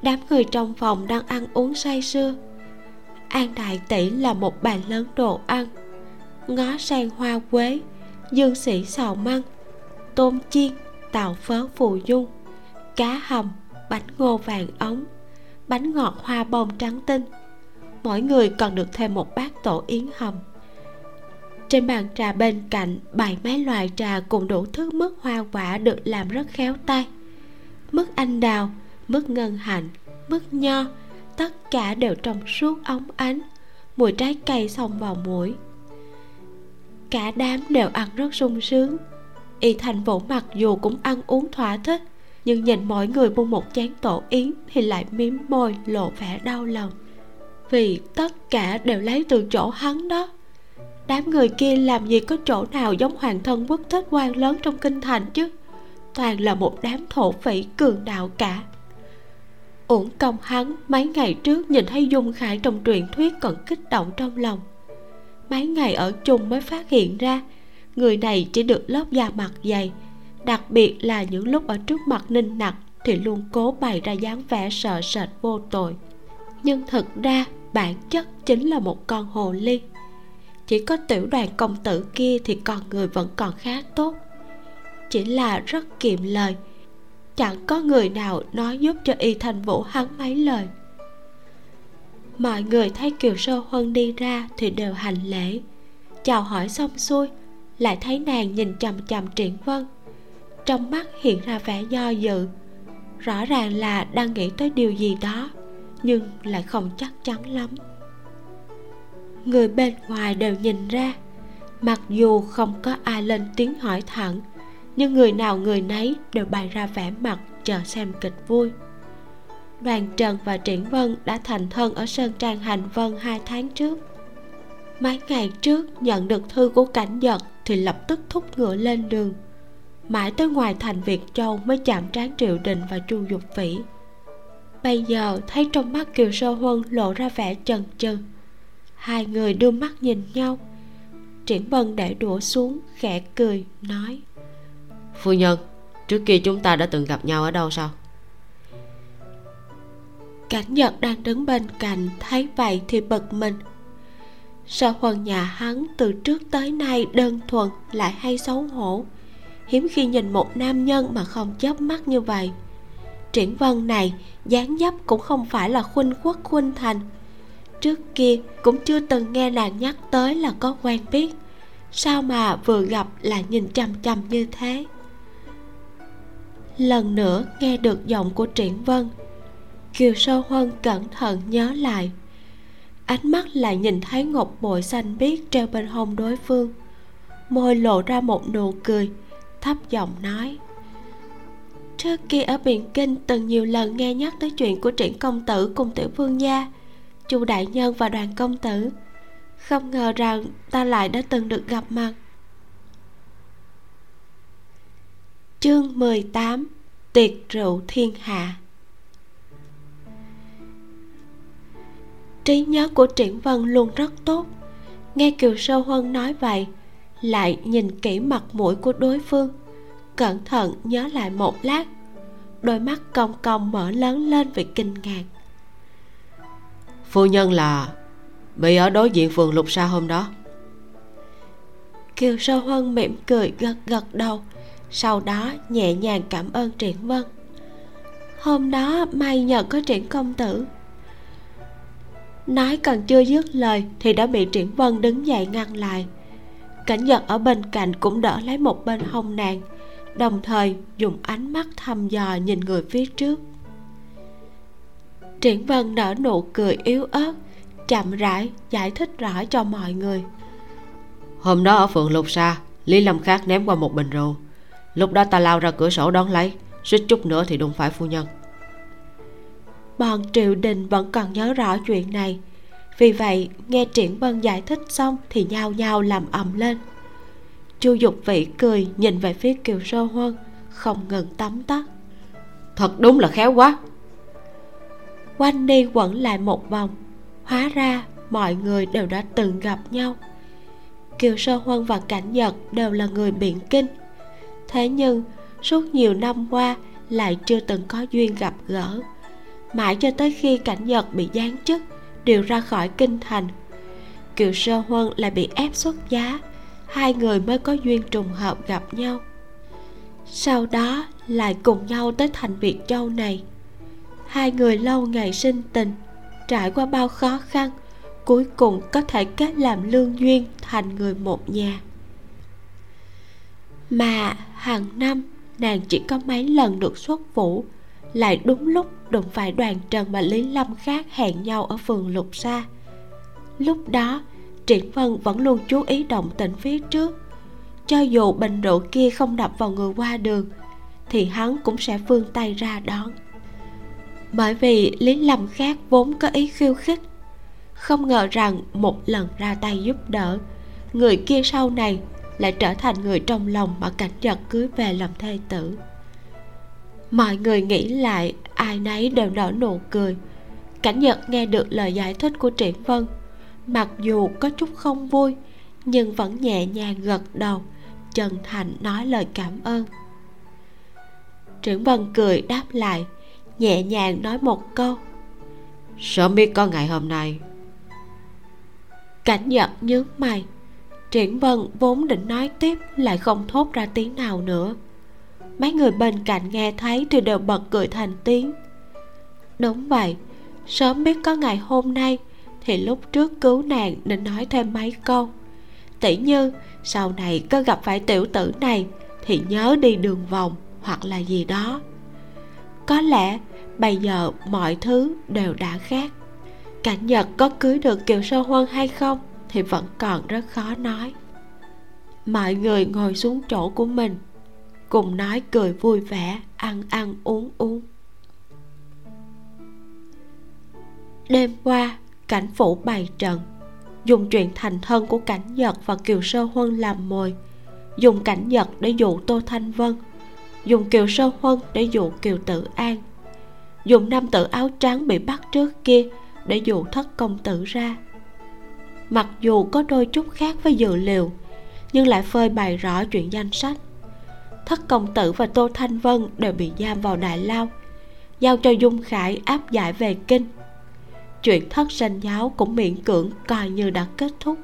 Đám người trong phòng đang ăn uống say sưa an đại tỷ là một bàn lớn đồ ăn. Ngó sen hoa quế, dương sĩ xào măng, tôm chiên tàu phớ phù dung, cá hầm, bánh ngô vàng ống, bánh ngọt hoa bông trắng tinh. Mỗi người còn được thêm một bát tổ yến hầm. Trên bàn trà bên cạnh, bày mấy loại trà cùng đủ thứ mứt hoa quả được làm rất khéo tay. Mứt anh đào mứt ngân hạnh mứt nho tất cả đều trong suốt óng ánh, mùi trái cây xông vào mũi. Cả đám đều ăn rất sung sướng. Y thành vũ mặc dù cũng ăn uống thỏa thích, nhưng nhìn mọi người buông một chén tổ yến thì lại mím môi lộ vẻ đau lòng. Vì tất cả đều lấy từ chỗ hắn đó. Đám người kia làm gì có chỗ nào giống hoàng thân quốc thích quan lớn trong kinh thành chứ? Toàn là một đám thổ phỉ cường đạo cả uổng công hắn mấy ngày trước nhìn thấy dung khải trong truyền thuyết còn kích động trong lòng. Mấy ngày ở chung mới phát hiện ra, người này chỉ được lớp da mặt dày, đặc biệt là những lúc ở trước mặt ninh nặc thì luôn cố bày ra dáng vẻ sợ sệt vô tội. Nhưng thực ra, bản chất chính là một con hồ ly. Chỉ có tiểu đoàn công tử kia thì con người vẫn còn khá tốt. Chỉ là rất kiệm lời chẳng có người nào nói giúp cho y thành vũ hắn mấy lời. Mọi người thấy kiều sơ huân đi ra thì đều hành lễ. Chào hỏi xong xuôi, lại thấy nàng nhìn chằm chằm triển vân. Trong mắt hiện ra vẻ do dự. Rõ ràng là đang nghĩ tới điều gì đó, nhưng lại không chắc chắn lắm. Người bên ngoài đều nhìn ra, mặc dù không có ai lên tiếng hỏi thẳng nhưng người nào người nấy đều bày ra vẻ mặt chờ xem kịch vui. Đoàn trần và triển vân đã thành thân ở sơn trang hành vân hai tháng trước. Mấy ngày trước nhận được thư của cảnh giật thì lập tức thúc ngựa lên đường. Mãi tới ngoài thành việt châu mới chạm trán triệu đình và chu dục phỉ bây giờ thấy trong mắt kiều sơ huân lộ ra vẻ chần chừ. Hai người đưa mắt nhìn nhau. Triển vân để đũa xuống, khẽ cười, nói phu nhân, trước kia chúng ta đã từng gặp nhau ở đâu sao? Cảnh nhật đang đứng bên cạnh, thấy vậy thì bật mình. Sao huân nhà hắn từ trước tới nay đơn thuần lại hay xấu hổ? Hiếm khi nhìn một nam nhân mà không chớp mắt như vậy. Triển vân này, dáng dấp cũng không phải là khuynh quốc khuynh thành. Trước kia cũng chưa từng nghe nàng nhắc tới là có quen biết. Sao mà vừa gặp là nhìn chằm chằm như thế? Lần nữa nghe được giọng của triển vân. Kiều sơ huân cẩn thận nhớ lại. Ánh mắt lại nhìn thấy ngọc bội xanh biếc treo bên hông đối phương. Môi lộ ra một nụ cười, thấp giọng nói. Trước kia ở biển kinh từng nhiều lần nghe nhắc tới chuyện của triển công tử cùng tiểu vương gia, chu đại nhân và đoàn công tử. Không ngờ rằng ta lại đã từng được gặp mặt. Chương 18 tiệc rượu thiên hạ. Trí nhớ của triển vân luôn rất tốt. Nghe kiều sơ huân nói vậy lại nhìn kỹ mặt mũi của đối phương cẩn thận nhớ lại một lát. Đôi mắt cong cong mở lớn lên vì kinh ngạc. Phu nhân là bị ở đối diện phường lục sa hôm đó. Kiều sơ huân mỉm cười gật gật đầu sau đó nhẹ nhàng cảm ơn triển vân. Hôm đó may nhờ có triển công tử. Nói còn chưa dứt lời thì đã bị triển vân đứng dậy ngăn lại. Cảnh nhật ở bên cạnh cũng đỡ lấy một bên hông nàng, đồng thời dùng ánh mắt thăm dò nhìn người phía trước. Triển vân nở nụ cười yếu ớt, chậm rãi giải thích rõ cho mọi người. Hôm đó ở phường lục sa, lý lâm khát ném qua một bình rượu lúc đó ta lao ra cửa sổ đón lấy. Suýt chút nữa thì đụng phải phu nhân. Bọn triệu đình vẫn còn nhớ rõ chuyện này. Vì vậy nghe triển vân giải thích xong thì nhao nhao làm ầm lên. Chu dục vị cười nhìn về phía kiều sơ huân không ngừng tắm tắt. Thật đúng là khéo quá. Quanh đi quẩn lại một vòng hóa ra mọi người đều đã từng gặp nhau. Kiều sơ huân và cảnh nhật đều là người biện kinh thế nhưng, suốt nhiều năm qua lại chưa từng có duyên gặp gỡ. Mãi cho tới khi cảnh nhật bị giáng chức điều ra khỏi kinh thành. Kiều sơ huân lại bị ép xuất giá, hai người mới có duyên trùng hợp gặp nhau. Sau đó lại cùng nhau tới thành việt châu này. Hai người lâu ngày sinh tình, trải qua bao khó khăn, cuối cùng có thể kết làm lương duyên thành người một nhà. Mà hàng năm, nàng chỉ có mấy lần được xuất phủ. Lại đúng lúc đụng phải đoàn trần và lý lâm khác hẹn nhau ở phường lục sa. Lúc đó, triển vân vẫn luôn chú ý động tĩnh phía trước. Cho dù bình rượu kia không đập vào người qua đường, thì hắn cũng sẽ vươn tay ra đón. Bởi vì lý lâm khác vốn có ý khiêu khích, không ngờ rằng một lần ra tay giúp đỡ, người kia sau này lại trở thành người trong lòng mà cảnh giật cưới về làm thê tử. Mọi người nghĩ lại ai nấy đều nở nụ cười. Cảnh nhật nghe được lời giải thích của triển vân mặc dù có chút không vui nhưng vẫn nhẹ nhàng gật đầu chân thành nói lời cảm ơn. Triển vân cười đáp lại nhẹ nhàng nói một câu. Sớm biết có ngày hôm nay. Cảnh giật nhướng mày triển vân vốn định nói tiếp lại không thốt ra tiếng nào nữa. Mấy người bên cạnh nghe thấy thì đều bật cười thành tiếng. Đúng vậy, sớm biết có ngày hôm nay thì lúc trước cứu nàng nên nói thêm mấy câu. Tỷ như, sau này có gặp phải tiểu tử này thì nhớ đi đường vòng hoặc là gì đó. Có lẽ bây giờ mọi thứ đều đã khác. Cảnh nhật có cưới được kiều sơ huân hay không? Thì vẫn còn rất khó nói. Mọi người ngồi xuống chỗ của mình, cùng nói cười vui vẻ, ăn ăn uống uống. Đêm qua, cảnh phủ bày trận, dùng chuyện thành thân của cảnh nhật và kiều sơ huân làm mồi, dùng cảnh nhật để dụ tô thanh vân, dùng kiều sơ huân để dụ kiều tử an, dùng nam tử áo trắng bị bắt trước kia để dụ thất công tử ra mặc dù có đôi chút khác với dự liệu, nhưng lại phơi bày rõ chuyện danh sách. Thất công tử và tô thanh vân đều bị giam vào đại lao, giao cho dung khải áp giải về kinh. Chuyện thất sanh giáo cũng miễn cưỡng coi như đã kết thúc.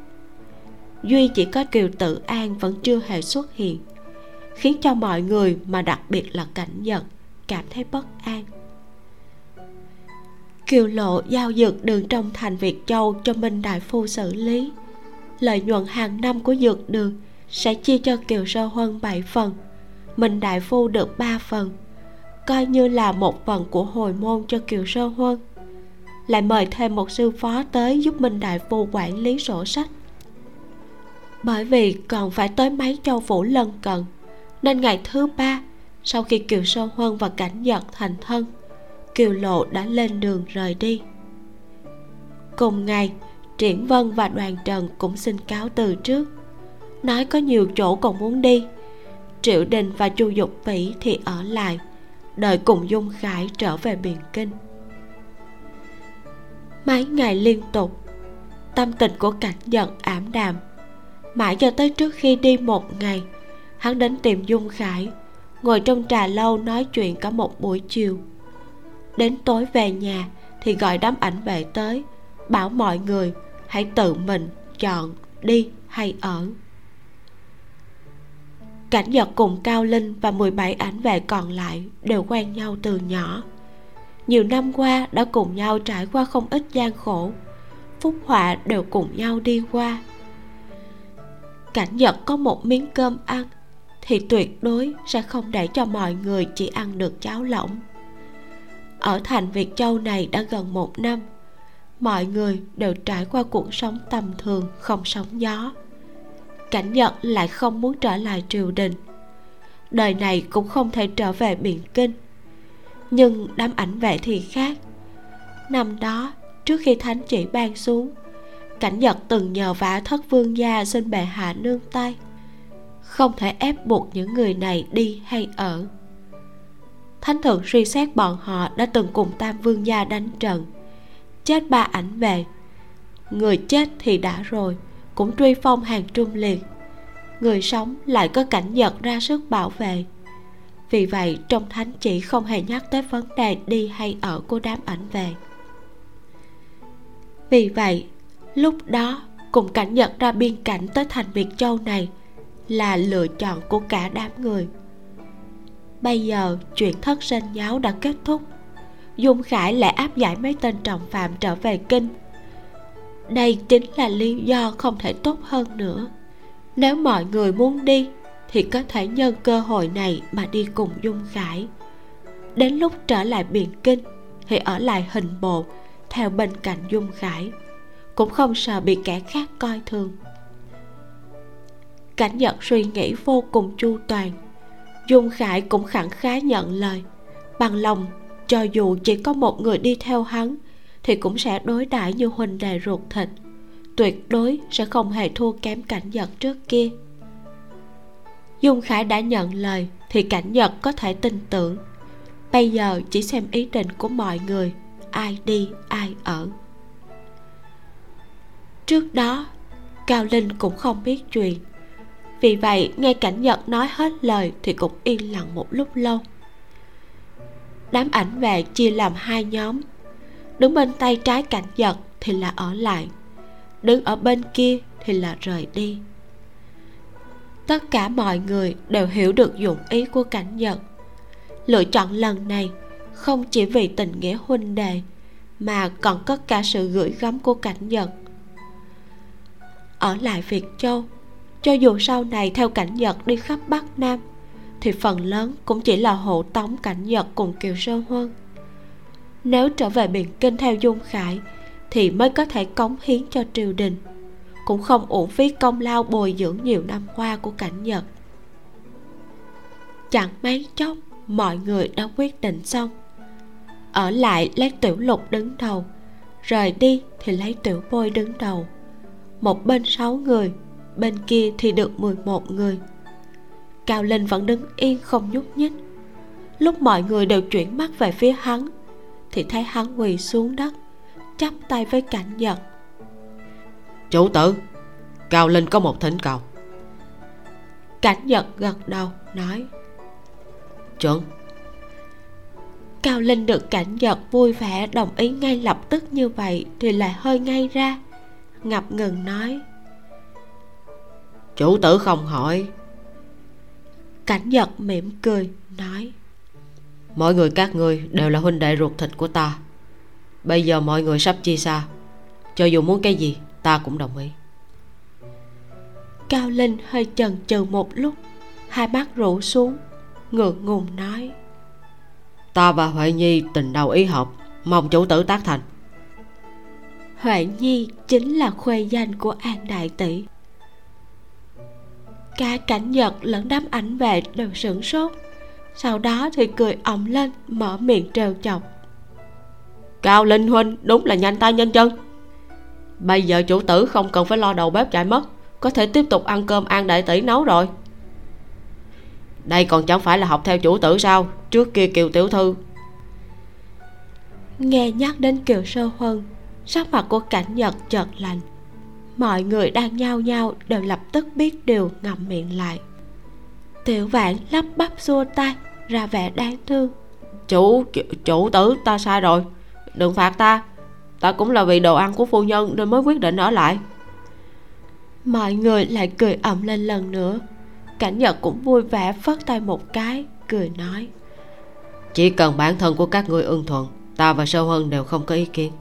Duy chỉ có kiều tự an vẫn chưa hề xuất hiện, khiến cho mọi người mà đặc biệt là cảnh giật cảm thấy bất an kiều lộ giao dược đường trong thành việt châu cho minh đại phu xử lý. Lợi nhuận hàng năm của dược đường sẽ chia cho kiều sơ huân 7 phần, minh đại phu được 3 phần, coi như là một phần của hồi môn cho kiều sơ huân. Lại mời thêm một sư phó tới giúp minh đại phu quản lý sổ sách. Bởi vì còn phải tới mấy châu phủ lân cận, nên ngày thứ ba, sau khi kiều sơ huân và cảnh giật thành thân kiều lộ đã lên đường rời đi. Cùng ngày, triển vân và đoàn trần cũng xin cáo từ trước. Nói có nhiều chỗ còn muốn đi. Triệu đình và chu dục vĩ thì ở lại, đợi cùng dung khải trở về biển kinh. Mấy ngày liên tục, tâm tình của cảnh giận ảm đạm. Mãi cho tới trước khi đi một ngày, hắn đến tìm dung khải, ngồi trong trà lâu nói chuyện cả một buổi chiều đến tối về nhà thì gọi đám ảnh vệ tới, bảo mọi người hãy tự mình chọn đi hay ở. Cảnh giật cùng cao linh và 17 ảnh vệ còn lại đều quen nhau từ nhỏ. Nhiều năm qua đã cùng nhau trải qua không ít gian khổ, phúc họa đều cùng nhau đi qua. Cảnh giật có một miếng cơm ăn thì tuyệt đối sẽ không để cho mọi người chỉ ăn được cháo lỏng ở thành việt châu này đã gần một năm, mọi người đều trải qua cuộc sống tầm thường, không sóng gió. Cảnh nhật lại không muốn trở lại triều đình. Đời này cũng không thể trở về biển kinh. Nhưng đám ảnh vệ thì khác. Năm đó, trước khi thánh chỉ ban xuống, cảnh nhật từng nhờ vả thất vương gia xin bệ hạ nương tay, không thể ép buộc những người này đi hay ở thánh thượng suy xét bọn họ đã từng cùng tam vương gia đánh trận. Chết ba ảnh về. Người chết thì đã rồi, cũng truy phong hàng trung liệt. Người sống lại có cảnh giật ra sức bảo vệ. Vì vậy, trong thánh chỉ không hề nhắc tới vấn đề đi hay ở của đám ảnh về. Vì vậy, lúc đó, cùng cảnh nhận ra biên cảnh tới thành việt châu này là lựa chọn của cả đám người bây giờ chuyện thất sinh giáo đã kết thúc. Dung khải lại áp giải mấy tên trọng phạm trở về kinh. Đây chính là lý do không thể tốt hơn nữa. Nếu mọi người muốn đi, thì có thể nhân cơ hội này mà đi cùng dung khải. Đến lúc trở lại biển kinh, thì ở lại hình bộ, theo bên cạnh dung khải. Cũng không sợ bị kẻ khác coi thường. Cảnh nhật suy nghĩ vô cùng chu toàn dung khải cũng khẳng khái nhận lời. Bằng lòng, cho dù chỉ có một người đi theo hắn, thì cũng sẽ đối đãi như huynh đệ ruột thịt. Tuyệt đối sẽ không hề thua kém cảnh nhật trước kia. Dung khải đã nhận lời, thì cảnh nhật có thể tin tưởng. Bây giờ chỉ xem ý định của mọi người, ai đi, ai ở. Trước đó, cao linh cũng không biết chuyện vì vậy, nghe cảnh nhật nói hết lời thì cũng yên lặng một lúc lâu. Đám ảnh vệ chia làm hai nhóm. Đứng bên tay trái cảnh nhật thì là ở lại. Đứng ở bên kia thì là rời đi. Tất cả mọi người đều hiểu được dụng ý của cảnh nhật. Lựa chọn lần này không chỉ vì tình nghĩa huynh đệ, mà còn có cả sự gửi gắm của cảnh nhật. Ở lại việt châu cho dù sau này theo cảnh nhật đi khắp bắc nam, thì phần lớn cũng chỉ là hộ tống cảnh nhật cùng kiều sơn huân. Nếu trở về biển kinh theo dung khải, thì mới có thể cống hiến cho triều đình, cũng không uổng phí công lao bồi dưỡng nhiều năm qua của cảnh nhật. Chẳng mấy chốc, mọi người đã quyết định xong. Ở lại lấy tiểu lục đứng đầu, rời đi thì lấy tiểu bôi đứng đầu. Một bên sáu người bên kia thì được 11 người. Cao linh vẫn đứng yên không nhúc nhích. Lúc mọi người đều chuyển mắt về phía hắn thì thấy hắn quỳ xuống đất chắp tay với cảnh nhật chủ tử cao linh có một thỉnh cầu. Cảnh nhật gật đầu nói. Chuẩn cao linh được cảnh nhật vui vẻ đồng ý ngay lập tức như vậy thì lại hơi ngay ra ngập ngừng nói chủ tử không hỏi. Cảnh nhật mỉm cười nói. Mọi người các ngươi đều là huynh đệ ruột thịt của ta. Bây giờ mọi người sắp chia xa. Cho dù muốn cái gì ta cũng đồng ý. Cao linh hơi chần chừ một lúc hai mắt rũ xuống ngượng ngùng nói. Ta và huệ nhi tình đầu ý hợp mong chủ tử tác thành. Huệ nhi chính là khuê danh của an đại tỷ cả cảnh nhật lẫn đám ảnh vệ đều sửng sốt. Sau đó thì cười ầm lên mở miệng trêu chọc. Cao linh huynh đúng là nhanh tay nhanh chân. Bây giờ chủ tử không cần phải lo đầu bếp chạy mất có thể tiếp tục ăn cơm an đại tỷ nấu rồi. Đây còn chẳng phải là học theo chủ tử sao? Trước kia kiều tiểu thư. Nghe nhắc đến kiều sơ huân sắc mặt của cảnh nhật chợt lạnh mọi người đang nhao nhao đều lập tức biết điều ngậm miệng lại. Tiểu vạn lắp bắp xua tay ra vẻ đáng thương. Chủ chủ tử ta sai rồi. Đừng phạt ta. Ta cũng là vì đồ ăn của phu nhân nên mới quyết định ở lại. Mọi người lại cười ầm lên lần nữa. Cảnh nhật cũng vui vẻ phất tay một cái cười nói. Chỉ cần bản thân của các ngươi ưng thuận ta và sâu hơn đều không có ý kiến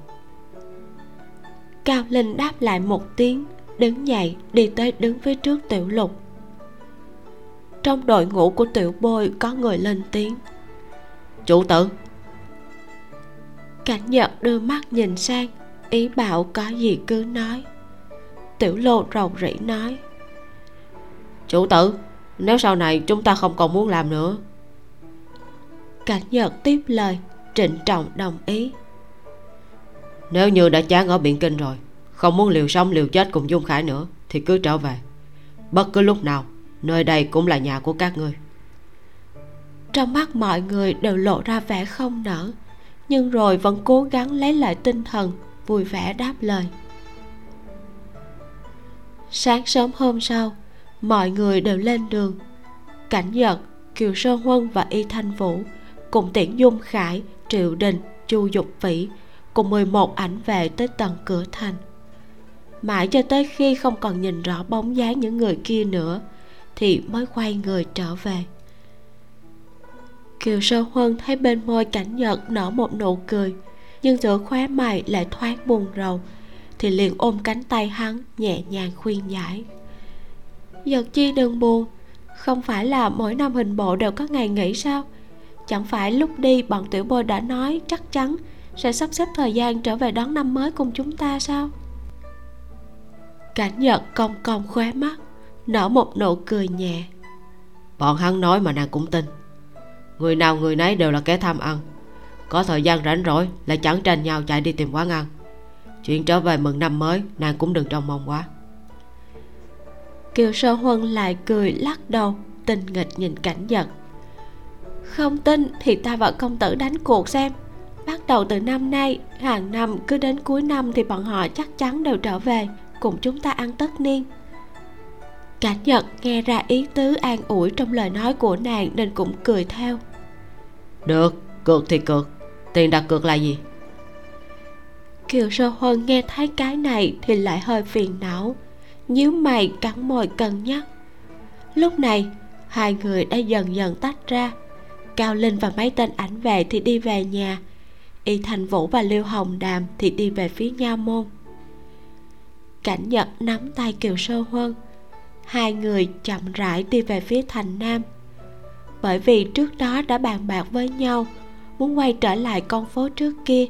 cao linh đáp lại một tiếng đứng dậy đi tới đứng phía trước tiểu lục. Trong đội ngũ của tiểu bôi có người lên tiếng. Chủ tử. Cảnh nhật đưa mắt nhìn sang ý bảo có gì cứ nói. Tiểu lô rầu rĩ nói. Chủ tử nếu sau này chúng ta không còn muốn làm nữa. Cảnh nhật tiếp lời trịnh trọng đồng ý nếu như đã chán ở biển kinh rồi, không muốn liều sống liều chết cùng dung khải nữa, thì cứ trở về. Bất cứ lúc nào, nơi đây cũng là nhà của các ngươi. Trong mắt mọi người đều lộ ra vẻ không nở nhưng rồi vẫn cố gắng lấy lại tinh thần, vui vẻ đáp lời. Sáng sớm hôm sau, mọi người đều lên đường. Cảnh nhật, kiều sơn huân và y thanh vũ cùng tiễn dung khải triệu đình, chu dục vĩ cùng 11 ảnh vệ tới tận cửa thành. Mãi cho tới khi không còn nhìn rõ bóng dáng những người kia nữa, thì mới quay người trở về. Kiều sơ huân thấy bên môi cảnh nhật nở một nụ cười, nhưng giữa khóe mày lại thoáng buồn rầu, thì liền ôm cánh tay hắn nhẹ nhàng khuyên giải. Giật chi đừng buồn, không phải là mỗi năm hình bộ đều có ngày nghỉ sao? Chẳng phải lúc đi bọn tiểu bôi đã nói chắc chắn sẽ sắp xếp thời gian trở về đón năm mới cùng chúng ta sao? Cảnh nhật cong cong khóe mắt nở một nụ cười nhẹ. Bọn hắn nói mà nàng cũng tin. Người nào người nấy đều là kẻ tham ăn. Có thời gian rảnh rỗi lại chẳng tranh nhau chạy đi tìm quán ăn. Chuyện trở về mừng năm mới nàng cũng đừng trông mong quá. Kiều sơ huân lại cười lắc đầu tình nghịch nhìn cảnh giật không tin thì ta và công tử đánh cuộc xem bắt đầu từ năm nay hàng năm cứ đến cuối năm thì bọn họ chắc chắn đều trở về cùng chúng ta ăn tất niên. Cảnh nhật nghe ra ý tứ an ủi trong lời nói của nàng nên cũng cười theo. Được cược thì cược tiền đặt cược là gì? Kiều sơ huân nghe thấy cái này thì lại hơi phiền não nhíu mày cắn môi cân nhắc. Lúc này hai người đã dần dần tách ra. Cao linh và mấy tên ảnh vệ thì đi về nhà y thành vũ và Lưu hồng đàm thì đi về phía nha môn. Cảnh nhật nắm tay kiều sơ huân. Hai người chậm rãi đi về phía thành nam. Bởi vì trước đó đã bàn bạc với nhau, muốn quay trở lại con phố trước kia,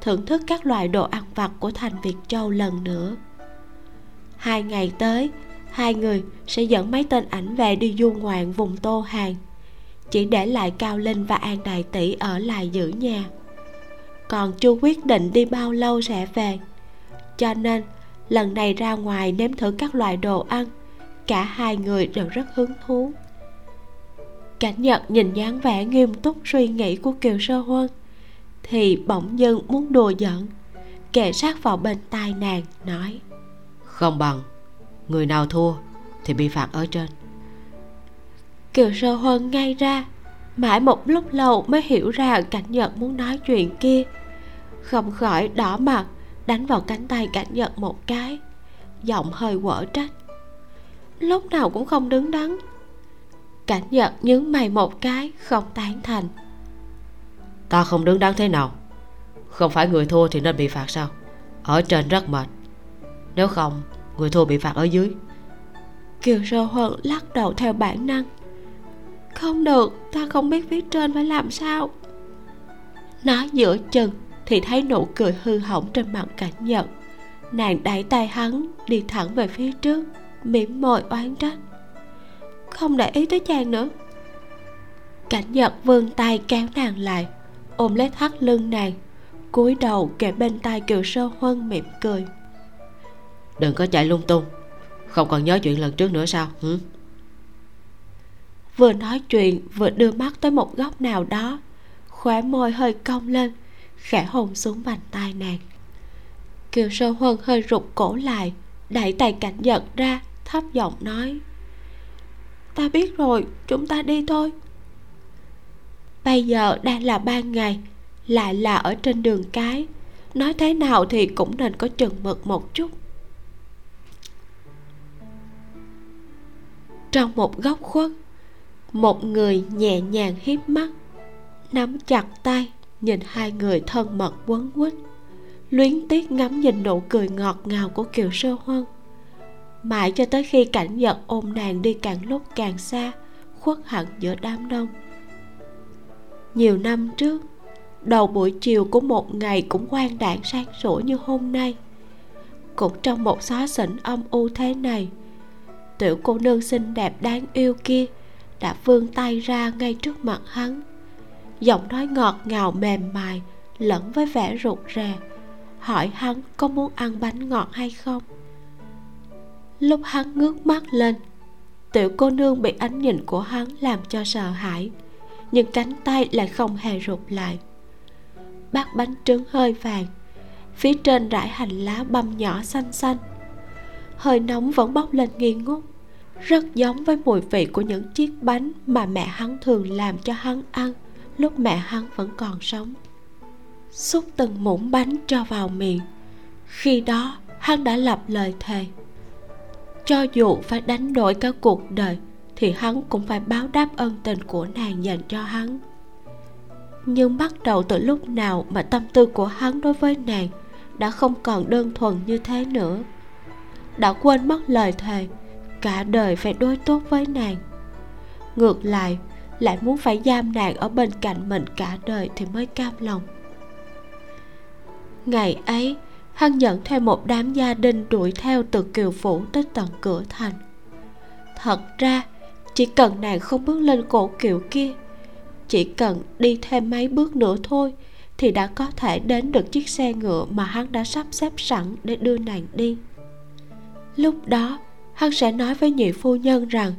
thưởng thức các loại đồ ăn vặt của thành việt châu lần nữa. Hai ngày tới, hai người sẽ dẫn mấy tên ảnh về đi du ngoạn vùng tô hàng, chỉ để lại cao linh và an đại tỷ ở lại giữ nhà còn chưa quyết định đi bao lâu sẽ về. Cho nên lần này ra ngoài nếm thử các loại đồ ăn. Cả hai người đều rất hứng thú. Cảnh nhật nhìn dáng vẻ nghiêm túc suy nghĩ của kiều sơ huân thì bỗng dưng muốn đùa giỡn. Kề sát vào bên tai nàng nói không bằng. Người nào thua thì bị phạt ở trên. Kiều sơ huân ngay ra mãi một lúc lâu mới hiểu ra cảnh nhật muốn nói chuyện kia. Không khỏi đỏ mặt đánh vào cánh tay cảnh nhật một cái. Giọng hơi quở trách. Lúc nào cũng không đứng đắn. Cảnh nhật nhướng mày một cái không tán thành. Ta không đứng đắn thế nào? Không phải người thua thì nên bị phạt sao? Ở trên rất mệt. Nếu không người thua bị phạt ở dưới. Kiều sơ huân lắc đầu theo bản năng không được, ta không biết phía trên phải làm sao. Nói giữa chừng thì thấy nụ cười hư hỏng trên mặt cảnh nhật. Nàng đẩy tay hắn, đi thẳng về phía trước, mỉm môi oán trách. Không để ý tới chàng nữa. Cảnh nhật vươn tay kéo nàng lại, ôm lấy thắt lưng nàng, cúi đầu kề bên tai kiều sơ huân mỉm cười. Đừng có chạy lung tung, không còn nhớ chuyện lần trước nữa sao, hử? Vừa nói chuyện, vừa đưa mắt tới một góc nào đó. Khóe môi hơi cong lên, khẽ hôn xuống bàn tay nàng. Kiều sơ huân hơi rụt cổ lại, đẩy tay cảnh giật ra, thấp giọng nói, ta biết rồi, chúng ta đi thôi. Bây giờ đang là ban ngày, lại là ở trên đường cái, nói thế nào thì cũng nên có chừng mực một chút. Trong một góc khuất một người nhẹ nhàng hiếp mắt, nắm chặt tay, nhìn hai người thân mật quấn quýt. Luyến tiếc ngắm nhìn nụ cười ngọt ngào của kiều sơ huân. Mãi cho tới khi cảnh giật ôm nàng đi càng lúc càng xa, khuất hẳn giữa đám đông. Nhiều năm trước, đầu buổi chiều của một ngày cũng quang đạn sáng sủa như hôm nay. Cũng trong một xó xỉnh âm u thế này, tiểu cô nương xinh đẹp đáng yêu kia đã vươn tay ra ngay trước mặt hắn. Giọng nói ngọt ngào mềm mại lẫn với vẻ rụt rè, hỏi hắn có muốn ăn bánh ngọt hay không. Lúc hắn ngước mắt lên, tiểu cô nương bị ánh nhìn của hắn làm cho sợ hãi, nhưng cánh tay lại không hề rụt lại. Bát bánh trứng hơi vàng, phía trên rải hành lá băm nhỏ xanh xanh. Hơi nóng vẫn bốc lên nghi ngút rất giống với mùi vị của những chiếc bánh mà mẹ hắn thường làm cho hắn ăn lúc mẹ hắn vẫn còn sống. Xúc từng muỗng bánh cho vào miệng. Khi đó, hắn đã lập lời thề. Cho dù phải đánh đổi cả cuộc đời, thì hắn cũng phải báo đáp ân tình của nàng dành cho hắn. Nhưng bắt đầu từ lúc nào mà tâm tư của hắn đối với nàng đã không còn đơn thuần như thế nữa. Đã quên mất lời thề cả đời phải đối tốt với nàng. Ngược lại lại muốn phải giam nàng ở bên cạnh mình cả đời thì mới cam lòng. Ngày ấy, hắn dẫn theo một đám gia đình đuổi theo từ kiều phủ tới tận cửa thành. Thật ra, chỉ cần nàng không bước lên cổ kiệu kia, chỉ cần đi thêm mấy bước nữa thôi thì đã có thể đến được chiếc xe ngựa mà hắn đã sắp xếp sẵn để đưa nàng đi. Lúc đó hắn sẽ nói với nhị phu nhân rằng,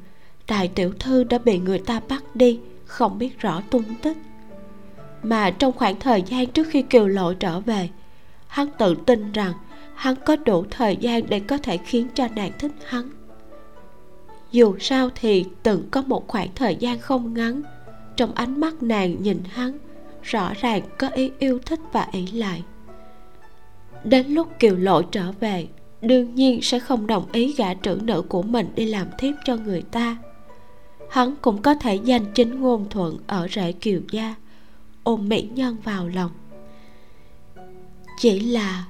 đại tiểu thư đã bị người ta bắt đi, không biết rõ tung tích. Mà trong khoảng thời gian trước khi kiều lộ trở về, hắn tự tin rằng hắn có đủ thời gian để có thể khiến cho nàng thích hắn. Dù sao thì từng có một khoảng thời gian không ngắn, trong ánh mắt nàng nhìn hắn, rõ ràng có ý yêu thích và ỷ lại. Đến lúc kiều lộ trở về đương nhiên sẽ không đồng ý gả trưởng nữ của mình đi làm thiếp cho người ta. Hắn cũng có thể danh chính ngôn thuận ở rễ kiều gia, ôm mỹ nhân vào lòng. Chỉ là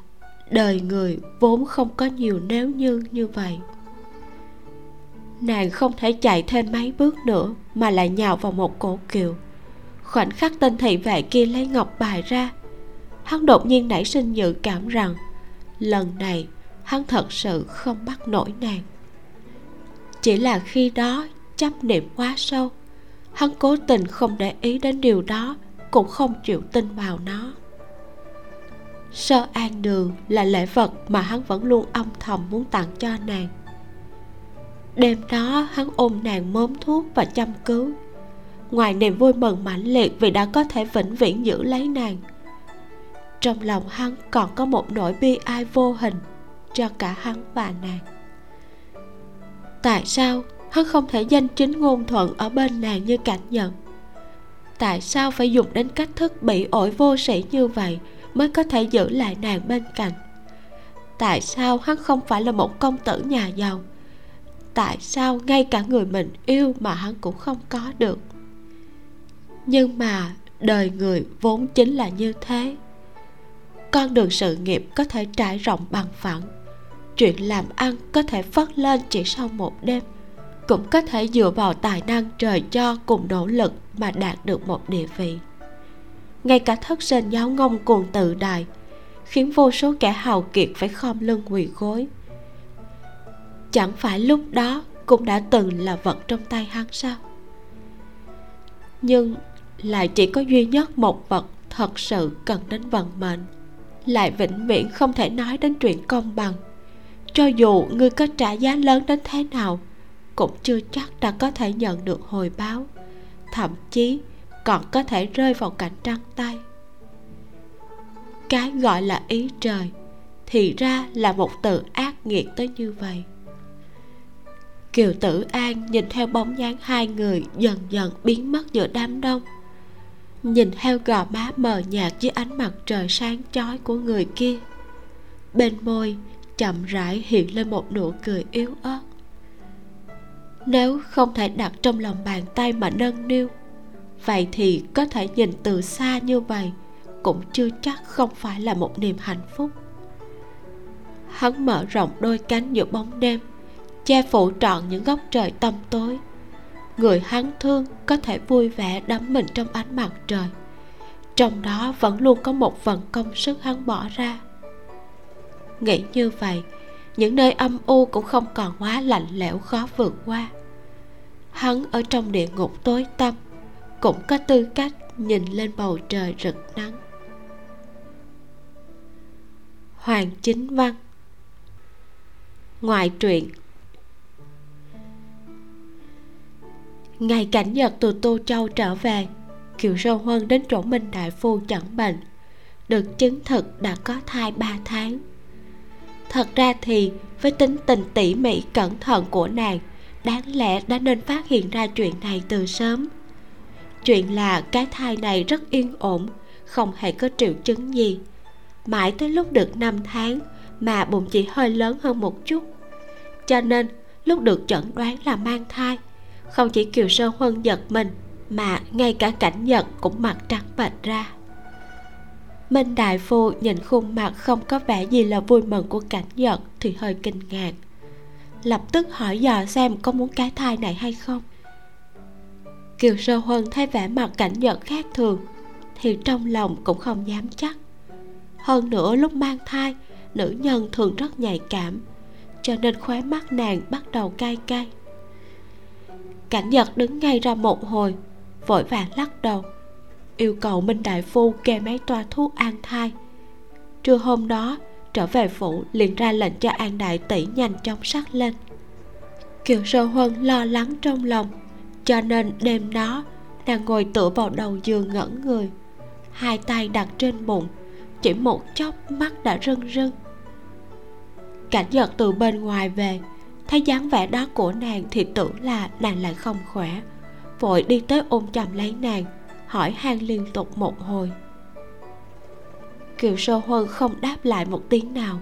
đời người vốn không có nhiều nếu như như vậy. Nàng không thể chạy thêm mấy bước nữa mà lại nhào vào một cổ kiều. Khoảnh khắc tên thị vệ kia lấy ngọc bài ra, hắn đột nhiên nảy sinh dự cảm rằng, lần này hắn thật sự không bắt nổi nàng. Chỉ là khi đó chấp niệm quá sâu, hắn cố tình không để ý đến điều đó, cũng không chịu tin vào nó. Sơ an đường là lễ vật mà hắn vẫn luôn âm thầm muốn tặng cho nàng. Đêm đó, hắn ôm nàng mớm thuốc và chăm cứu. Ngoài niềm vui mừng mãnh liệt vì đã có thể vĩnh viễn giữ lấy nàng, trong lòng hắn còn có một nỗi bi ai vô hình cho cả hắn và nàng. Tại sao hắn không thể danh chính ngôn thuận ở bên nàng như cảnh nhận? Tại sao phải dùng đến cách thức bị ổi vô sĩ như vậy mới có thể giữ lại nàng bên cạnh? Tại sao hắn không phải là một công tử nhà giàu? Tại sao ngay cả người mình yêu mà hắn cũng không có được? Nhưng mà đời người vốn chính là như thế. Con đường sự nghiệp có thể trải rộng bằng phẳng chuyện làm ăn có thể phất lên chỉ sau một đêm, cũng có thể dựa vào tài năng trời cho cùng nỗ lực mà đạt được một địa vị. Ngay cả thất sinh giáo ngông cuồng tự đại, khiến vô số kẻ hào kiệt phải khom lưng quỳ gối. Chẳng phải lúc đó cũng đã từng là vật trong tay hắn sao? Nhưng lại chỉ có duy nhất một vật thật sự cần đến vận mệnh, lại vĩnh viễn không thể nói đến chuyện công bằng cho dù ngươi có trả giá lớn đến thế nào, cũng chưa chắc đã có thể nhận được hồi báo, thậm chí còn có thể rơi vào cảnh trăng tay. Cái gọi là ý trời thì ra là một từ ác nghiệt tới như vậy. Kiều tử an nhìn theo bóng dáng hai người dần dần biến mất giữa đám đông, nhìn theo gò má mờ nhạt dưới ánh mặt trời sáng chói của người kia. Bên môi chậm rãi hiện lên một nụ cười yếu ớt. Nếu không thể đặt trong lòng bàn tay mà nâng niu, vậy thì có thể nhìn từ xa như vậy cũng chưa chắc không phải là một niềm hạnh phúc. Hắn mở rộng đôi cánh giữa bóng đêm, che phủ trọn những góc trời tăm tối. Người hắn thương có thể vui vẻ đắm mình trong ánh mặt trời. Trong đó vẫn luôn có một phần công sức hắn bỏ ra nghĩ như vậy. Những nơi âm u cũng không còn quá lạnh lẽo khó vượt qua. Hắn ở trong địa ngục tối tăm, cũng có tư cách nhìn lên bầu trời rực nắng. Hoàng chính văn ngoại truyện ngày cảnh nhật từ tô châu trở về, kiều sâu huân đến chỗ minh đại phu chẩn bệnh. Được chứng thực đã có thai ba tháng thật ra thì, với tính tình tỉ mỉ cẩn thận của nàng, đáng lẽ đã nên phát hiện ra chuyện này từ sớm. Chuyện là cái thai này rất yên ổn, không hề có triệu chứng gì. Mãi tới lúc được 5 tháng, mà bụng chỉ hơi lớn hơn một chút. Cho nên, lúc được chẩn đoán là mang thai, không chỉ kiều sơ huân giật mình, mà ngay cả cảnh nhật cũng mặt trắng bệch ra minh đại phu nhìn khuôn mặt không có vẻ gì là vui mừng của cảnh nhật thì hơi kinh ngạc. Lập tức hỏi dò xem có muốn cái thai này hay không. Kiều sơ huân thấy vẻ mặt cảnh nhật khác thường thì trong lòng cũng không dám chắc. Hơn nữa lúc mang thai, nữ nhân thường rất nhạy cảm, cho nên khóe mắt nàng bắt đầu cay cay. Cảnh nhật đứng ngay ra một hồi, vội vàng lắc đầu yêu cầu minh đại phu kê mấy toa thuốc an thai. Trưa hôm đó, trở về phủ liền ra lệnh cho an đại tỷ nhanh chóng sắc lên. Kiều sơ huân lo lắng trong lòng, cho nên đêm đó, nàng ngồi tựa vào đầu giường ngẩn người. Hai tay đặt trên bụng, chỉ một chốc mắt đã rưng rưng. Cảnh giật từ bên ngoài về, thấy dáng vẻ đó của nàng thì tưởng là nàng lại không khỏe, vội đi tới ôm chầm lấy nàng hỏi han liên tục một hồi. Kiều sơ huân không đáp lại một tiếng nào.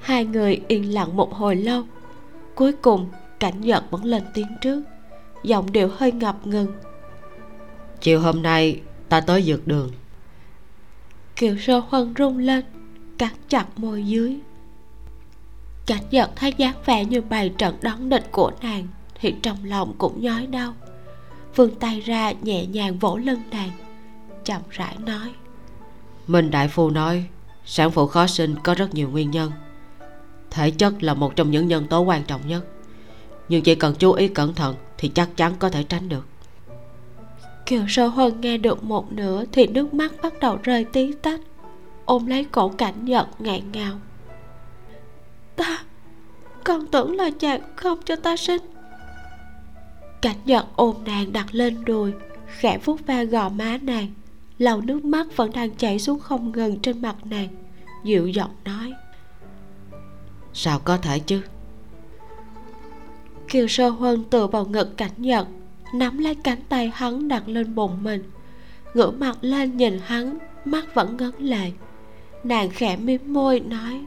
Hai người yên lặng một hồi lâu. Cuối cùng cảnh giật vẫn lên tiếng trước. Giọng điệu hơi ngập ngừng. Chiều hôm nay ta tới dược đường. Kiều sơ huân rung lên cắn chặt môi dưới. Cảnh giật thấy dáng vẻ như bày trận đón địch của nàng thì trong lòng cũng nhói đau vươn tay ra nhẹ nhàng vỗ lưng nàng. Chậm rãi nói minh đại phu nói sản phụ khó sinh có rất nhiều nguyên nhân. Thể chất là một trong những nhân tố quan trọng nhất. Nhưng chỉ cần chú ý cẩn thận thì chắc chắn có thể tránh được. Kiều sơ huân nghe được một nửa thì nước mắt bắt đầu rơi tí tách. Ôm lấy cổ cảnh giật ngạn ngào. Ta con tưởng là chàng không cho ta sinh cảnh giật ôm nàng đặt lên đùi khẽ vuốt ve gò má nàng. Lau nước mắt vẫn đang chảy xuống không ngừng trên mặt nàng dịu giọng nói. Sao có thể chứ? Kiều sơ huân tựa vào ngực cảnh giật nắm lấy cánh tay hắn đặt lên bụng mình. Ngửa mặt lên nhìn hắn mắt vẫn ngấn lệ. Nàng khẽ mím môi nói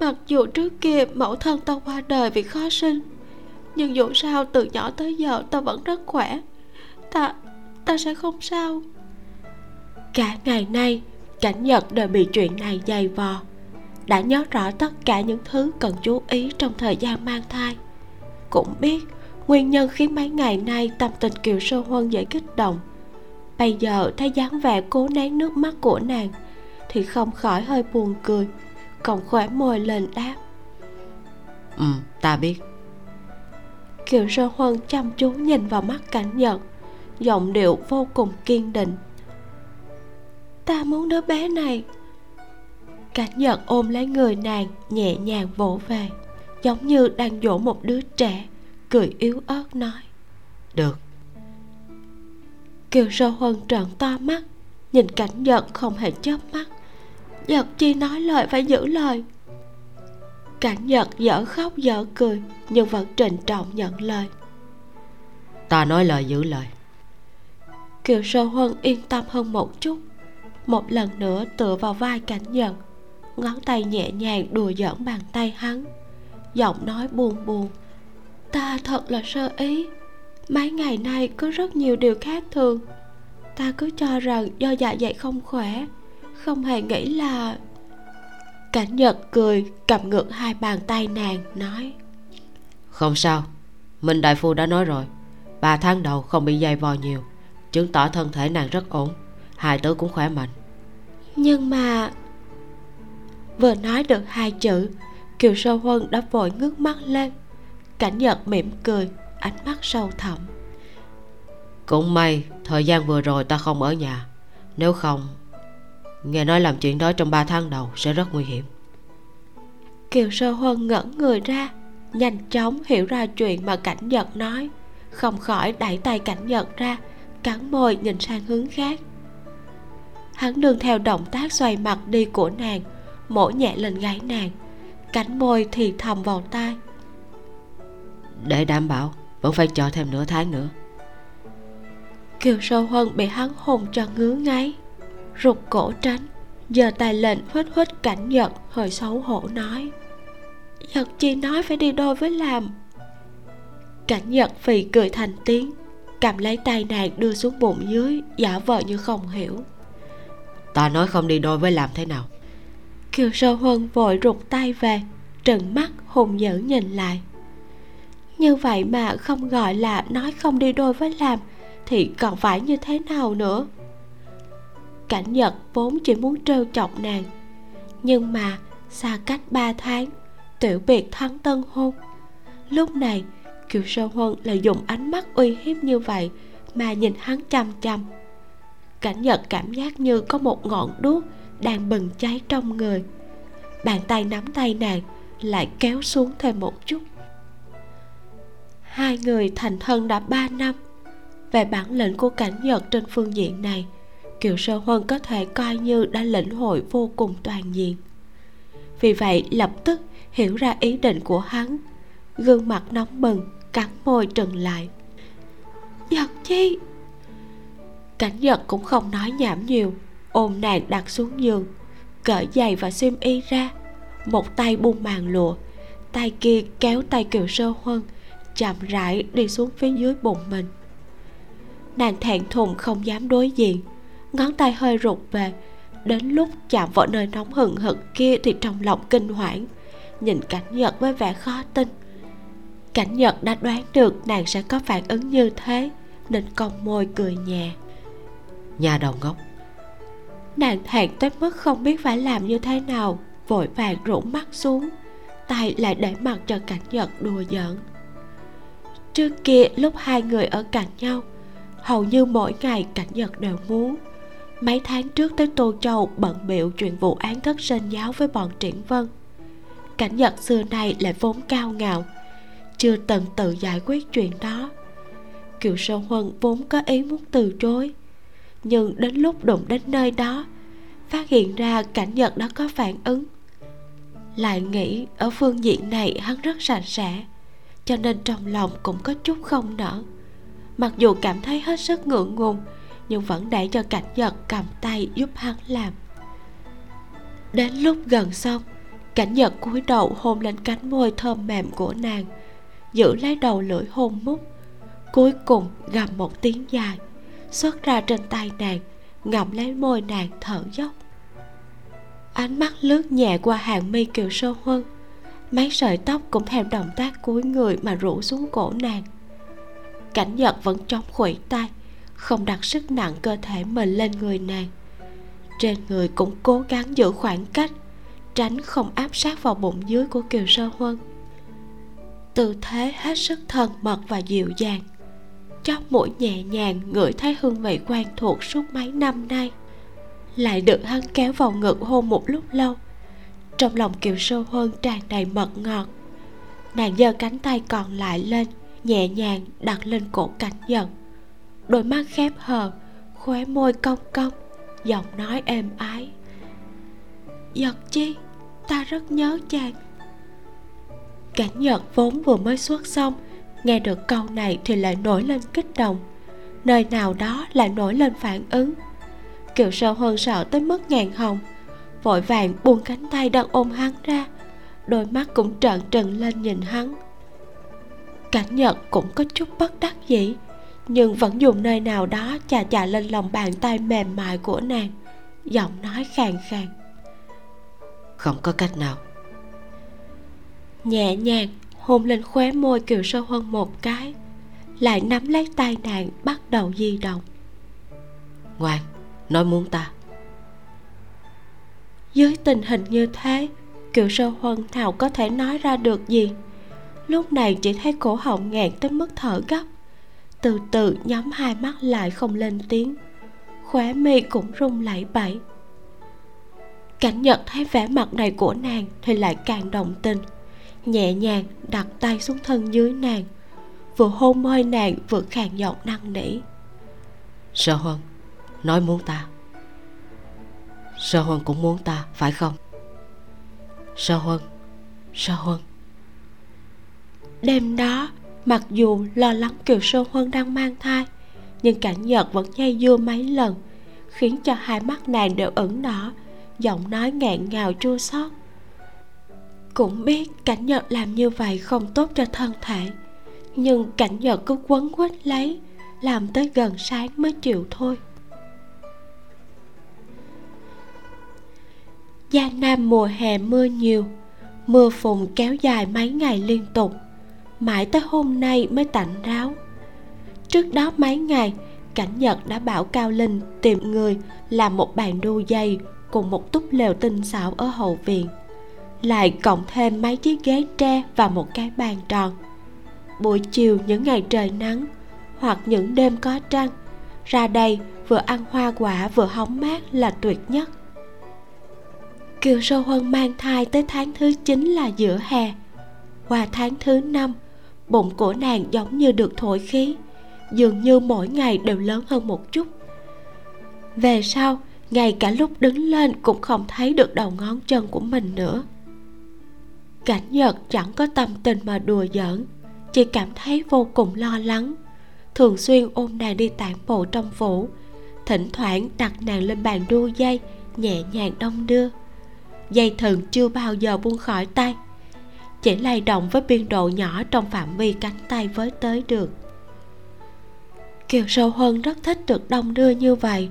mặc dù trước kia mẫu thân ta qua đời vì khó sinh nhưng dù sao từ nhỏ tới giờ ta vẫn rất khỏe. Ta ta sẽ không sao. Cả ngày nay cảnh nhật đều bị chuyện này dày vò. Đã nhớ rõ tất cả những thứ cần chú ý trong thời gian mang thai. Cũng biết nguyên nhân khiến mấy ngày nay tâm tình kiều sơ huân dễ kích động. Bây giờ thấy dáng vẻ cố nén nước mắt của nàng thì không khỏi hơi buồn cười còn khỏe môi lên đáp. Ừ ta biết kiều sơ huân chăm chú nhìn vào mắt cảnh nhật giọng điệu vô cùng kiên định. Ta muốn đứa bé này. Cảnh nhật ôm lấy người nàng nhẹ nhàng vỗ về giống như đang dỗ một đứa trẻ cười yếu ớt nói. Được. Kiều sơ huân trợn to mắt nhìn cảnh nhật không hề chớp mắt. Nhật chi nói lời phải giữ lời cảnh nhật dở khóc dở cười nhưng vẫn trịnh trọng nhận lời. Ta nói lời giữ lời. Kiều sơ huân yên tâm hơn một chút. Một lần nữa tựa vào vai cảnh nhật ngón tay nhẹ nhàng đùa giỡn bàn tay hắn giọng nói buồn buồn. Ta thật là sơ ý mấy ngày nay có rất nhiều điều khác thường. Ta cứ cho rằng do dạ dày không khỏe không hề nghĩ là cảnh nhật cười cầm ngược hai bàn tay nàng nói không sao minh đại phu đã nói rồi. Ba tháng đầu không bị dày vò nhiều chứng tỏ thân thể nàng rất ổn hài tử cũng khỏe mạnh. Nhưng mà vừa nói được hai chữ kiều sơ huân đã vội ngước mắt lên. Cảnh nhật mỉm cười ánh mắt sâu thẳm. Cũng may thời gian vừa rồi ta không ở nhà. Nếu không nghe nói làm chuyện đó trong ba tháng đầu sẽ rất nguy hiểm. Kiều sơ huân ngẩn người ra nhanh chóng hiểu ra chuyện mà cảnh nhật nói. Không khỏi đẩy tay cảnh nhật ra cắn môi nhìn sang hướng khác. Hắn nương theo động tác xoay mặt đi của nàng mổ nhẹ lên gáy nàng cánh môi thì thầm vào tai. Để đảm bảo vẫn phải chờ thêm nửa tháng nữa. Kiều sơ huân bị hắn hôn cho ngứa ngáy rụt cổ tránh. Giờ tay lên huýt huýt cảnh nhật hơi xấu hổ nói nhật chi nói phải đi đôi với làm. Cảnh nhật phì cười thành tiếng cầm lấy tay nàng đưa xuống bụng dưới giả vờ như không hiểu. Ta nói không đi đôi với làm thế nào? Kiều sơ huân vội rụt tay về trừng mắt hùng dữ nhìn lại. Như vậy mà không gọi là nói không đi đôi với làm thì còn phải như thế nào nữa cảnh nhật vốn chỉ muốn trêu chọc nàng. Nhưng mà xa cách ba tháng tiểu biệt thắng tân hôn. Lúc này, kiều sơ huân lại dùng ánh mắt uy hiếp như vậy mà nhìn hắn chăm chăm cảnh nhật cảm giác như có một ngọn đuốc đang bừng cháy trong người. Bàn tay nắm tay nàng lại kéo xuống thêm một chút. Hai người thành thân đã ba năm. Về bản lĩnh của cảnh nhật trên phương diện này kiều sơ huân có thể coi như đã lĩnh hội vô cùng toàn diện. Vì vậy, lập tức hiểu ra ý định của hắn. Gương mặt nóng bừng, cắn môi trừng lại. Giật chi cảnh giật cũng không nói nhảm nhiều, ôm nàng đặt xuống giường, cởi giày và xiêm y ra, một tay buông màn lụa, tay kia kéo tay kiều sơ huân, chậm rãi đi xuống phía dưới bụng mình. Nàng thẹn thùng không dám đối diện ngón tay hơi rụt về. Đến lúc chạm vào nơi nóng hừng hực kia thì trong lòng kinh hoảng nhìn cảnh nhật với vẻ khó tin. Cảnh nhật đã đoán được nàng sẽ có phản ứng như thế nên cong môi cười nhẹ. Nhà đầu ngốc. Nàng thẹn tới mức không biết phải làm như thế nào vội vàng rũ mắt xuống tay lại để mặt cho cảnh nhật đùa giỡn. Trước kia lúc hai người ở cạnh nhau hầu như mỗi ngày cảnh nhật đều muốn mấy tháng trước tới tô châu bận biệu chuyện vụ án thất sinh giáo với bọn triển vân. Cảnh nhật xưa nay lại vốn cao ngạo, chưa từng tự giải quyết chuyện đó. Kiều sơ huân vốn có ý muốn từ chối, nhưng đến lúc đụng đến nơi đó, phát hiện ra cảnh nhật đã có phản ứng. Lại nghĩ ở phương diện này hắn rất sạch sẽ, cho nên trong lòng cũng có chút không nở mặc dù cảm thấy hết sức ngượng ngùng nhưng vẫn để cho cảnh nhật cầm tay giúp hắn làm. Đến lúc gần xong, cảnh nhật cúi đầu hôn lên cánh môi thơm mềm của nàng, giữ lấy đầu lưỡi hôn mút cuối cùng gầm một tiếng dài xuất ra trên tay nàng, ngậm lấy môi nàng thở dốc. Ánh mắt lướt nhẹ qua hàng mi kiều sơ huân, mấy sợi tóc cũng theo động tác cúi người mà rủ xuống cổ nàng. Cảnh nhật vẫn trong khuỷu tay không đặt sức nặng cơ thể mình lên người nàng. Trên người cũng cố gắng giữ khoảng cách, tránh không áp sát vào bụng dưới của kiều sơ huân. Tư thế hết sức thân mật và dịu dàng. Chóp mũi nhẹ nhàng ngửi thấy hương vị quen thuộc suốt mấy năm nay. Lại được hắn kéo vào ngực hôn một lúc lâu. Trong lòng kiều sơ huân tràn đầy mật ngọt. Nàng giơ cánh tay còn lại lên, nhẹ nhàng đặt lên cổ cảnh giận đôi mắt khép hờ, khóe môi cong cong, giọng nói êm ái. Giật chi, ta rất nhớ chàng. Cảnh nhật vốn vừa mới xuất xong, nghe được câu này thì lại nổi lên kích động. Nơi nào đó lại nổi lên phản ứng. Kiều sơ hơn sợ tới mức ngàn hồng vội vàng buông cánh tay đang ôm hắn ra. Đôi mắt cũng trợn trừng lên nhìn hắn. Cảnh nhật cũng có chút bất đắc dĩ nhưng vẫn dùng nơi nào đó chà chà lên lòng bàn tay mềm mại của nàng giọng nói khàn khàn. Không có cách nào. Nhẹ nhàng hôn lên khóe môi kiều sơ huân một cái lại nắm lấy tay nàng bắt đầu di động. Ngoan nói muốn ta. Dưới tình hình như thế kiều sơ huân nào có thể nói ra được gì? Lúc này chỉ thấy cổ họng ngẹn tới mức thở gấp từ từ nhắm hai mắt lại không lên tiếng. Khóe mi cũng rung lẩy bẩy. Cảnh nhật thấy vẻ mặt này của nàng thì lại càng động tình. Nhẹ nhàng đặt tay xuống thân dưới nàng. Vừa hôn môi nàng vừa khàn giọng năn nỉ. Sơ huân nói muốn ta. Sơ huân cũng muốn ta phải không? Sơ huân sơ huân. Đêm đó mặc dù lo lắng kiều sơ huân đang mang thai, nhưng cảnh nhật vẫn dây dưa mấy lần, khiến cho hai mắt nàng đều ửng đỏ, giọng nói ngẹn ngào chua xót. Cũng biết cảnh nhật làm như vậy không tốt cho thân thể, nhưng cảnh nhật cứ quấn quýt lấy, làm tới gần sáng mới chịu thôi. Giang Nam mùa hè mưa nhiều, Mưa phùn kéo dài mấy ngày liên tục. Mãi tới hôm nay mới tạnh ráo. Trước đó mấy ngày, Cảnh Nhật đã bảo Cao Linh tìm người làm một bàn đu dây cùng một túp lều tinh xảo ở hậu viện. Lại cộng thêm mấy chiếc ghế tre và một cái bàn tròn. Buổi chiều những ngày trời nắng hoặc những đêm có trăng, ra đây vừa ăn hoa quả vừa hóng mát là tuyệt nhất. Kiều sâu huân mang thai tới tháng thứ 9 là giữa hè. Qua tháng thứ năm bụng của nàng giống như được thổi khí, dường như mỗi ngày đều lớn hơn một chút. Về sau, ngay cả lúc đứng lên cũng không thấy được đầu ngón chân của mình nữa. Cảnh nhật chẳng có tâm tình mà đùa giỡn, chỉ cảm thấy vô cùng lo lắng. Thường xuyên ôm nàng đi tản bộ trong phủ, thỉnh thoảng đặt nàng lên bàn đua dây, nhẹ nhàng đông đưa. Dây thần chưa bao giờ buông khỏi tay chỉ lay động với biên độ nhỏ trong phạm vi cánh tay với tới được. Kiều sâu hơn rất thích được đông đưa như vậy.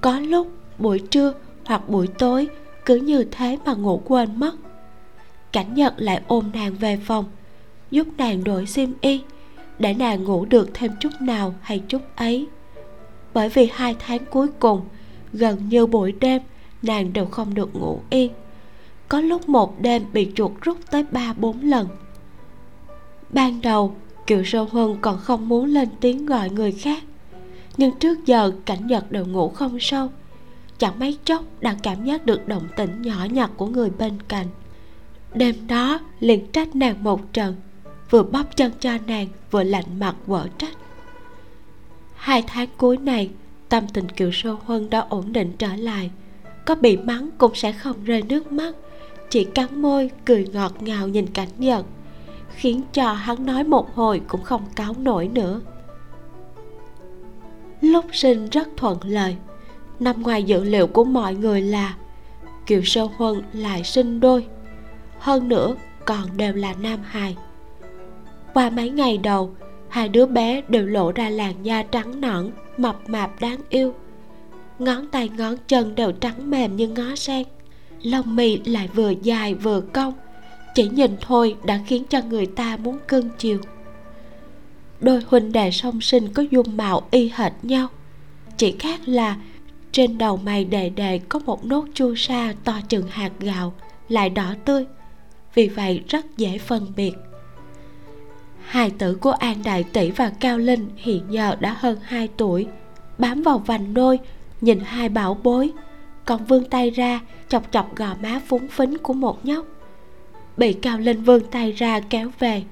Có lúc buổi trưa hoặc buổi tối cứ như thế mà ngủ quên mất. Cảnh nhật lại ôm nàng về phòng, giúp nàng đổi xiêm y để nàng ngủ được thêm chút nào hay chút ấy. Bởi vì hai tháng cuối cùng, gần như buổi đêm nàng đều không được ngủ yên có lúc một đêm bị chuột rút tới ba, bốn lần. Ban đầu, kiều sơ huân còn không muốn lên tiếng gọi người khác, nhưng trước giờ cảnh nhật đều ngủ không sâu, chẳng mấy chốc đã cảm giác được động tĩnh nhỏ nhặt của người bên cạnh. Đêm đó, liền trách nàng một trận, vừa bóp chân cho nàng, vừa lạnh mặt vợ trách. Hai tháng cuối này, tâm tình kiều Sơ huân đã ổn định trở lại, có bị mắng cũng sẽ không rơi nước mắt chỉ cắn môi, cười ngọt ngào nhìn cảnh nhật khiến cho hắn nói một hồi cũng không cáo nổi nữa. Lúc sinh rất thuận lợi nằm ngoài dự liệu của mọi người là kiều sơ huân lại sinh đôi, hơn nữa còn đều là nam hài. Qua mấy ngày đầu, hai đứa bé đều lộ ra làn da trắng nõn, mập mạp đáng yêu. Ngón tay ngón chân đều trắng mềm như ngó sen lông mì lại vừa dài vừa cong. Chỉ nhìn thôi đã khiến cho người ta muốn cưng chiều. Đôi huynh đệ song sinh có dung mạo y hệt nhau. Chỉ khác là trên đầu mày đề đề có một nốt chu sa to chừng hạt gạo, lại đỏ tươi. Vì vậy rất dễ phân biệt. Hai tử của an đại tỷ và cao linh hiện giờ đã hơn 2 tuổi. Bám vào vành nôi, nhìn hai bảo bối còn vươn tay ra, chọc chọc gò má phúng phính của một nhóc. Bị cao linh vươn tay ra kéo về.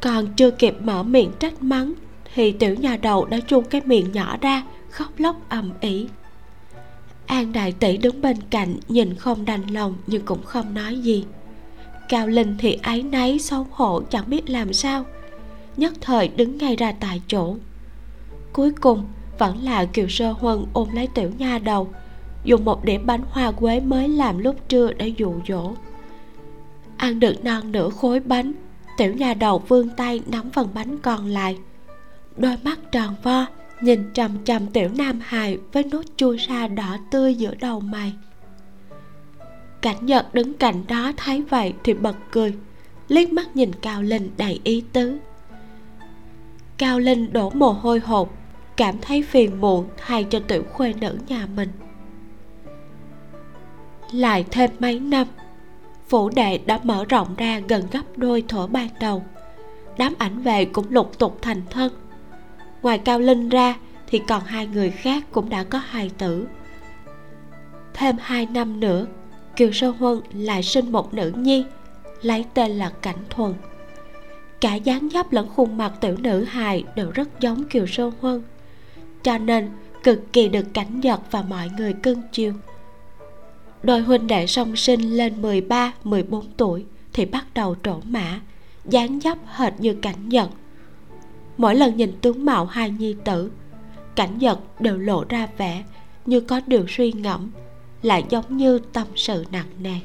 Còn chưa kịp mở miệng trách mắng, thì tiểu nhà đầu đã chuông cái miệng nhỏ ra, khóc lóc ầm ĩ. An đại tỷ đứng bên cạnh, nhìn không đành lòng nhưng cũng không nói gì. Cao linh thì áy náy, xấu hổ, chẳng biết làm sao. Nhất thời đứng ngay ra tại chỗ. Cuối cùng, vẫn là kiều sơ huân ôm lấy tiểu nha đầu dùng một điểm bánh hoa quế mới làm lúc trưa để dụ dỗ. Ăn được non nửa khối bánh, tiểu nhà đầu vươn tay nắm phần bánh còn lại. Đôi mắt tròn vo, nhìn trầm trầm tiểu nam hài với nốt chua sa đỏ tươi giữa đầu mày. Cảnh nhật đứng cạnh đó thấy vậy thì bật cười, liếc mắt nhìn cao linh đầy ý tứ. Cao linh đổ mồ hôi hột, cảm thấy phiền muộn thay cho tiểu khuê nữ nhà mình lại thêm mấy năm. Phủ đệ đã mở rộng ra gần gấp đôi thuở ban đầu. Đám ảnh về cũng lục tục thành thân. Ngoài cao linh ra thì còn hai người khác cũng đã có hài tử. Thêm hai năm nữa, kiều sơ huân lại sinh một nữ nhi, lấy tên là cảnh thuần. Cả dáng dấp lẫn khuôn mặt tiểu nữ hài đều rất giống kiều sơ huân, cho nên cực kỳ được cảnh giật và mọi người cưng chiều đôi huynh đệ song sinh lên 13, 14 tuổi thì bắt đầu trổ mã dáng dấp hệt như cảnh nhật mỗi lần nhìn tướng mạo hai nhi tử cảnh nhật đều lộ ra vẻ như có điều suy ngẫm lại giống như tâm sự nặng nề.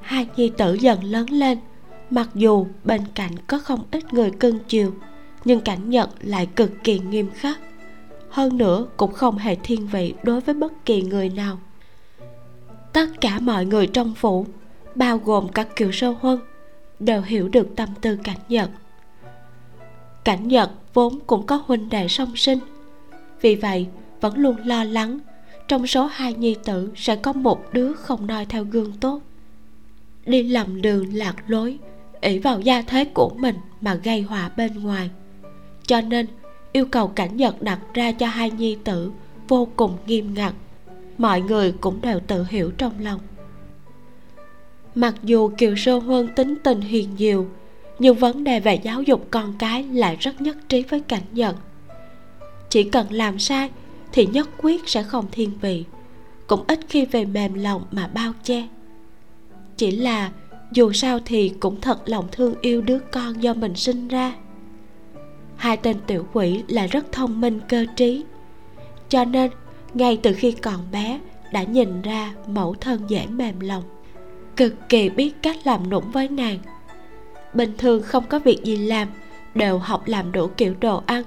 Hai nhi tử dần lớn lên mặc dù bên cạnh có không ít người cưng chiều nhưng cảnh nhật lại cực kỳ nghiêm khắc. Hơn nữa cũng không hề thiên vị đối với bất kỳ người nào tất cả mọi người trong phủ, bao gồm cả kiều sâu huân, đều hiểu được tâm tư cảnh nhật. Cảnh nhật vốn cũng có huynh đệ song sinh, vì vậy vẫn luôn lo lắng trong số hai nhi tử sẽ có một đứa không noi theo gương tốt. Đi lầm đường lạc lối, ỷ vào gia thế của mình mà gây họa bên ngoài. Cho nên, yêu cầu cảnh nhật đặt ra cho hai nhi tử vô cùng nghiêm ngặt mọi người cũng đều tự hiểu trong lòng. Mặc dù kiều sơ huân tính tình hiền nhiều, nhưng vấn đề về giáo dục con cái lại rất nhất trí với cảnh nhận. chỉ cần làm sai thì nhất quyết sẽ không thiên vị, cũng ít khi về mềm lòng mà bao che. Chỉ là dù sao thì cũng thật lòng thương yêu đứa con do mình sinh ra. Hai tên tiểu quỷ là rất thông minh, cơ trí, cho nên ngay từ khi còn bé, đã nhìn ra mẫu thân dễ mềm lòng, cực kỳ biết cách làm nũng với nàng. Bình thường không có việc gì làm, đều học làm đủ kiểu đồ ăn.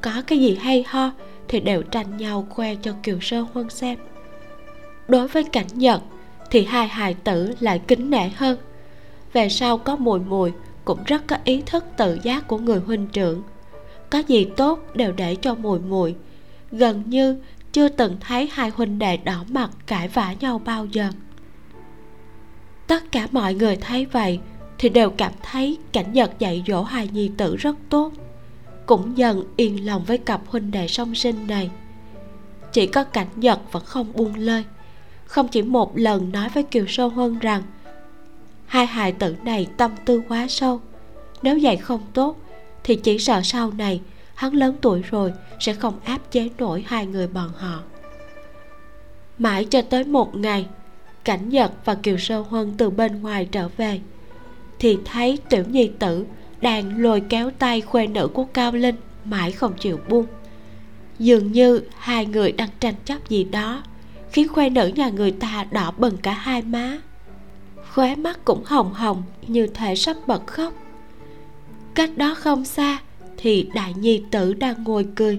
Có cái gì hay ho thì đều tranh nhau khoe cho kiều sơ huân xem. Đối với cảnh nhật thì hai hài tử lại kính nể hơn. Về sau có mùi mùi, cũng rất có ý thức tự giác của người huynh trưởng. Có gì tốt đều để cho mùi mùi. Gần như chưa từng thấy hai huynh đệ đỏ mặt cãi vã nhau bao giờ. Tất cả mọi người thấy vậy thì đều cảm thấy cảnh nhật dạy dỗ hai nhi tử rất tốt, cũng dần yên lòng với cặp huynh đệ song sinh này. Chỉ có cảnh nhật vẫn không buông lơi. Không chỉ một lần nói với kiều sâu hơn rằng, hai hài tử này tâm tư quá sâu, nếu dạy không tốt thì chỉ sợ sau này hắn lớn tuổi rồi, sẽ không áp chế nổi hai người bọn họ. Mãi cho tới một ngày, cảnh nhật và kiều sơ huân từ bên ngoài trở về, thì thấy tiểu nhi tử đang lôi kéo tay khuê nữ của cao linh mãi không chịu buông. Dường như hai người đang tranh chấp gì đó, khiến khuê nữ nhà người ta đỏ bừng cả hai má. Khóe mắt cũng hồng hồng như thể sắp bật khóc. Cách đó không xa thì đại nhi tử đang ngồi cười,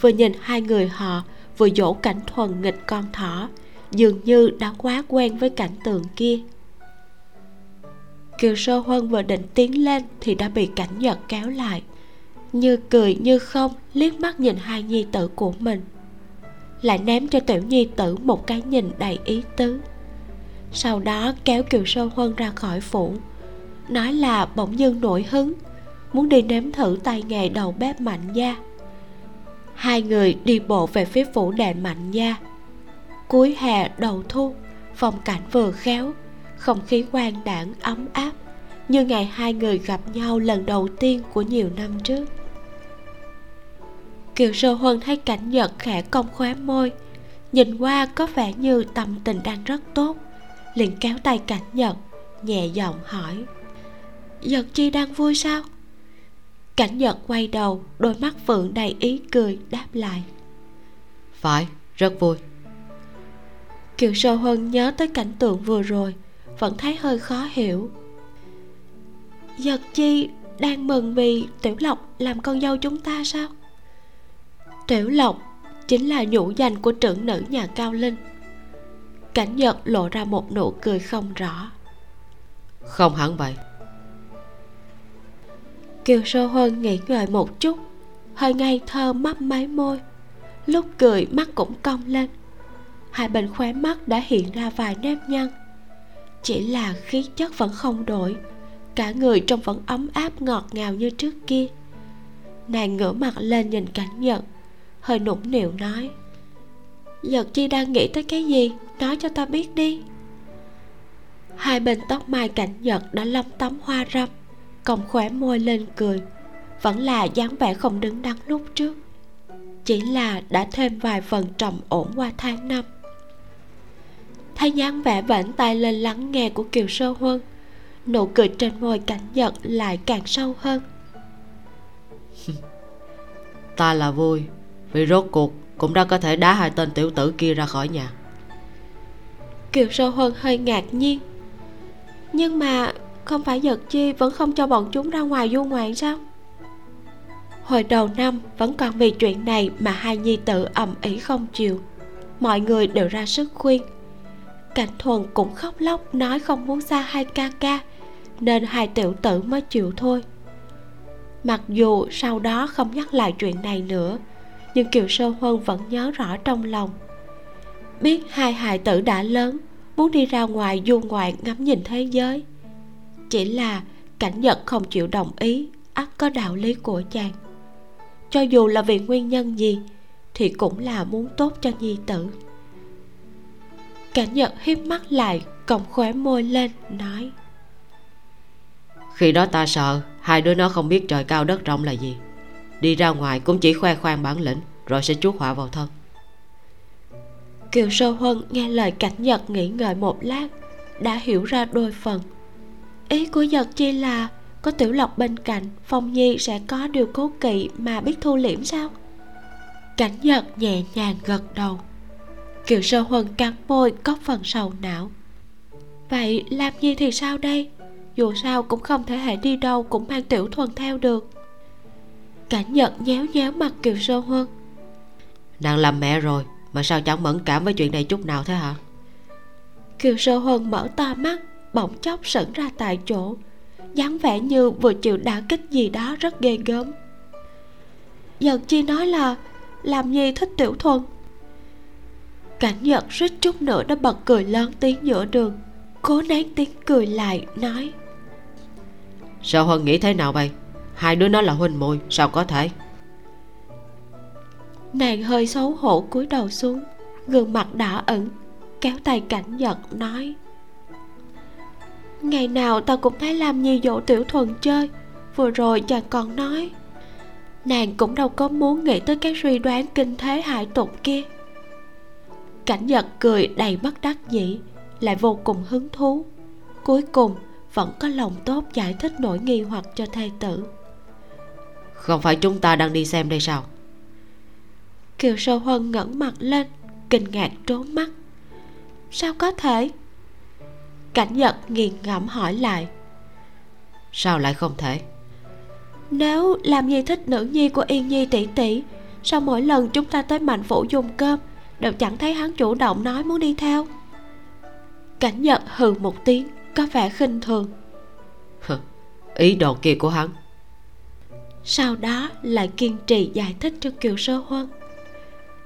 vừa nhìn hai người họ, vừa dỗ cảnh thuần nghịch con thỏ, dường như đã quá quen với cảnh tượng kia. Kiều sơ huân vừa định tiến lên thì đã bị cảnh nhật kéo lại, như cười như không, liếc mắt nhìn hai nhi tử của mình. Lại ném cho tiểu nhi tử một cái nhìn đầy ý tứ. Sau đó kéo kiều sơ huân ra khỏi phủ, nói là bỗng dưng nổi hứng muốn đi nếm thử tay nghề đầu bếp mạnh gia. Hai người đi bộ về phía phủ đệ mạnh gia. Cuối hè đầu thu, phong cảnh vừa khéo, không khí quang đảng ấm áp, như ngày hai người gặp nhau lần đầu tiên của nhiều năm trước. Kiều sơ huân thấy cảnh nhật khẽ cong khóe môi, nhìn qua có vẻ như tâm tình đang rất tốt, liền kéo tay cảnh nhật nhẹ giọng hỏi, nhật chi đang vui sao? Cảnh nhật quay đầu đôi mắt phượng đầy ý cười đáp lại. Phải rất vui. Kiều sơ huân nhớ tới cảnh tượng vừa rồi vẫn thấy hơi khó hiểu. Nhật Chi đang mừng vì Tiểu Lộc làm con dâu chúng ta sao? Tiểu Lộc chính là nhũ danh của trưởng nữ nhà Cao Linh. Cảnh Nhật lộ ra một nụ cười không rõ. Không hẳn vậy Kiều Sơ Huân nghỉ ngợi một chút. Hơi ngây thơ mấp máy môi. Lúc cười mắt cũng cong lên. Hai bên khóe mắt đã hiện ra vài nếp nhăn. Chỉ là khí chất vẫn không đổi. Cả người trông vẫn ấm áp ngọt ngào như trước kia. Nàng ngửa mặt lên nhìn cảnh nhật. Hơi nũng nịu nói, nhật chi đang nghĩ tới cái gì? Nói cho ta biết đi. Hai bên tóc mai cảnh nhật đã lấm tấm hoa râm còng khóe môi lên cười. Vẫn là dáng vẻ không đứng đắn lúc trước. Chỉ là đã thêm vài phần trầm ổn qua tháng năm. Thấy dáng vẻ vẫy tay lên lắng nghe của kiều sơ huân nụ cười trên môi cảnh nhật lại càng sâu hơn. <laughs> Ta là vui vì rốt cuộc cũng đã có thể đá hai tên tiểu tử kia ra khỏi nhà. Kiều sâu hơn hơi ngạc nhiên. Nhưng mà không phải giật chi, vẫn không cho bọn chúng ra ngoài du ngoạn sao? Hồi đầu năm, vẫn còn vì chuyện này mà hai nhi tử ầm ĩ không chịu. Mọi người đều ra sức khuyên. Cảnh thuần cũng khóc lóc, nói không muốn xa hai ca ca, nên hai tiểu tử mới chịu thôi. Mặc dù sau đó không nhắc lại chuyện này nữa, nhưng kiều sơ huân vẫn nhớ rõ trong lòng. Biết hai hài tử đã lớn, muốn đi ra ngoài du ngoạn ngắm nhìn thế giới chỉ là cảnh nhật không chịu đồng ý ắt có đạo lý của chàng. Cho dù là vì nguyên nhân gì thì cũng là muốn tốt cho nhi tử. Cảnh nhật hiếp mắt lại còng khóe môi lên nói. Khi đó ta sợ hai đứa nó không biết trời cao đất rộng là gì. Đi ra ngoài cũng chỉ khoe khoang bản lĩnh rồi sẽ chuốc họa vào thân. Kiều sơ huân nghe lời cảnh nhật nghĩ ngợi một lát đã hiểu ra đôi phần ý của nhật chi là có tiểu lộc bên cạnh phong nhi sẽ có điều cố kỵ mà biết thu liễm sao? Cảnh nhật nhẹ nhàng gật đầu. Kiều sơ huân cắn môi có phần sầu não. Vậy làm nhi thì sao đây? Dù sao cũng không thể hệ đi đâu cũng mang tiểu thuần theo được. Cảnh nhật nhéo nhéo mặt kiều sơ huân. Nàng làm mẹ rồi mà sao chẳng mẫn cảm với chuyện này chút nào thế hả? Kiều sơ huân mở to mắt bỗng chốc sững ra tại chỗ. dáng vẻ như vừa chịu đả kích gì đó rất ghê gớm. Nhật chi nói là làm gì thích tiểu thuần? Cảnh nhật suýt chút nữa đã bật cười lớn tiếng giữa đường cố nén tiếng cười lại nói Sao Huân nghĩ thế nào vậy? Hai đứa nó là huynh muội Sao có thể? Nàng hơi xấu hổ cúi đầu xuống Gương mặt đỏ ửng Kéo tay cảnh giật nói Ngày nào ta cũng thấy làm nhi dỗ tiểu thuần chơi. Vừa rồi chàng còn nói Nàng cũng đâu có muốn nghĩ tới cái suy đoán kinh thế hại tục kia. Cảnh giật cười đầy bất đắc dĩ Lại vô cùng hứng thú. Cuối cùng vẫn có lòng tốt giải thích nỗi nghi hoặc cho thê tử. Không phải chúng ta đang đi xem đây sao? Kiều sơ huân ngẩng mặt lên kinh ngạc trốn mắt. Sao có thể cảnh nhật nghiền ngẫm hỏi lại. Sao lại không thể? Nếu làm gì thích nữ nhi của yên nhi tỷ tỷ sao mỗi lần chúng ta tới mạnh phủ dùng cơm đều chẳng thấy hắn chủ động nói muốn đi theo? Cảnh nhật hừ một tiếng có vẻ khinh thường. Ý đồ kia của hắn. Sau đó lại kiên trì giải thích cho kiều sơ huân.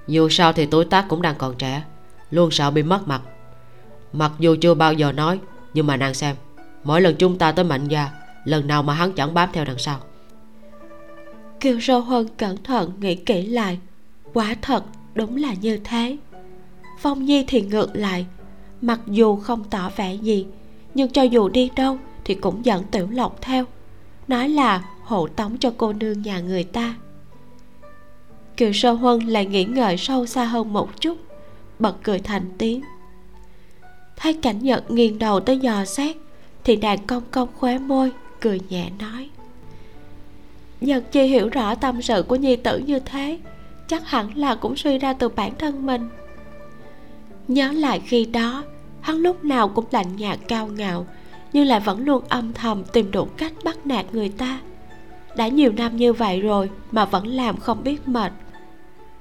Dù sao thì tuổi tác cũng đang còn trẻ luôn sợ bị mất mặt mặc dù chưa bao giờ nói, nhưng mà nàng xem, mỗi lần chúng ta tới mạnh gia, lần nào mà hắn chẳng bám theo đằng sau. Kiều sơ huân cẩn thận nghĩ kỹ lại, quả thật, đúng là như thế. Phong nhi thì ngược lại, mặc dù không tỏ vẻ gì, nhưng cho dù đi đâu thì cũng dẫn tiểu lộc theo, nói là hộ tống cho cô nương nhà người ta. Kiều sơ huân lại nghĩ ngợi sâu xa hơn một chút, bật cười thành tiếng thấy cảnh nhật nghiêng đầu tới dò xét, thì nàng cong cong khóe môi, cười nhẹ nói. Nhật chi hiểu rõ tâm sự của nhi tử như thế, chắc hẳn là cũng suy ra từ bản thân mình. Nhớ lại khi đó, hắn lúc nào cũng lạnh nhạt cao ngạo, nhưng lại vẫn luôn âm thầm tìm đủ cách bắt nạt người ta. Đã nhiều năm như vậy rồi mà vẫn làm không biết mệt.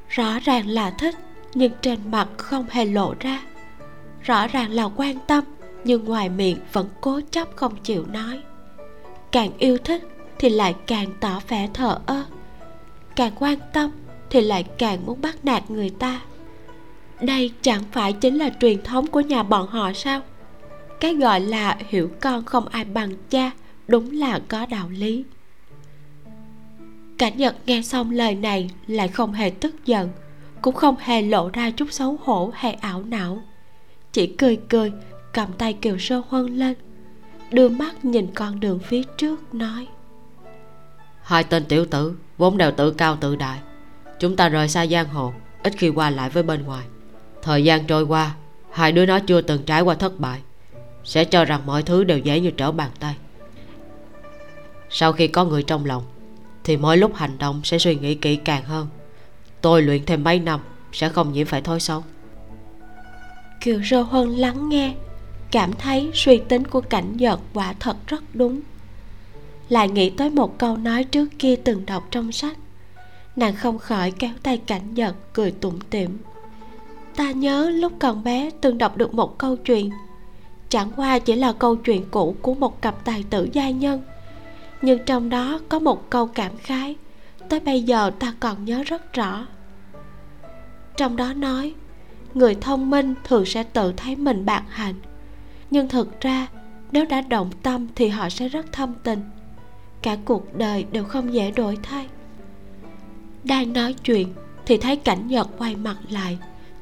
Rõ ràng là thích, nhưng trên mặt không hề lộ ra rõ ràng là quan tâm, nhưng ngoài miệng vẫn cố chấp không chịu nói. Càng yêu thích thì lại càng tỏ vẻ thờ ơ. Càng quan tâm thì lại càng muốn bắt nạt người ta. Đây chẳng phải chính là truyền thống của nhà bọn họ sao? Cái gọi là hiểu con không ai bằng cha đúng là có đạo lý. Cảnh nhật nghe xong lời này lại không hề tức giận, cũng không hề lộ ra chút xấu hổ hay ảo não chỉ cười cười, cầm tay kiều sơ huân lên. Đưa mắt nhìn con đường phía trước, nói. Hai tên tiểu tử, vốn đều tự cao tự đại. Chúng ta rời xa giang hồ, ít khi qua lại với bên ngoài. Thời gian trôi qua, hai đứa nó chưa từng trải qua thất bại. Sẽ cho rằng mọi thứ đều dễ như trở bàn tay. Sau khi có người trong lòng, thì mỗi lúc hành động sẽ suy nghĩ kỹ càng hơn. Tôi luyện thêm mấy năm, sẽ không nhiễm phải thói xấu kiều sơ huân lắng nghe, cảm thấy suy tính của cảnh giật quả thật rất đúng. Lại nghĩ tới một câu nói trước kia từng đọc trong sách. Nàng không khỏi kéo tay cảnh giật cười tủm tỉm. Ta nhớ lúc còn bé từng đọc được một câu chuyện. Chẳng qua chỉ là câu chuyện cũ của một cặp tài tử gia nhân. Nhưng trong đó có một câu cảm khái, tới bây giờ ta còn nhớ rất rõ. Trong đó nói người thông minh thường sẽ tự thấy mình bạc hạnh. Nhưng thực ra, nếu đã động tâm thì họ sẽ rất thâm tình. Cả cuộc đời đều không dễ đổi thay. Đang nói chuyện thì thấy cảnh nhật quay mặt lại,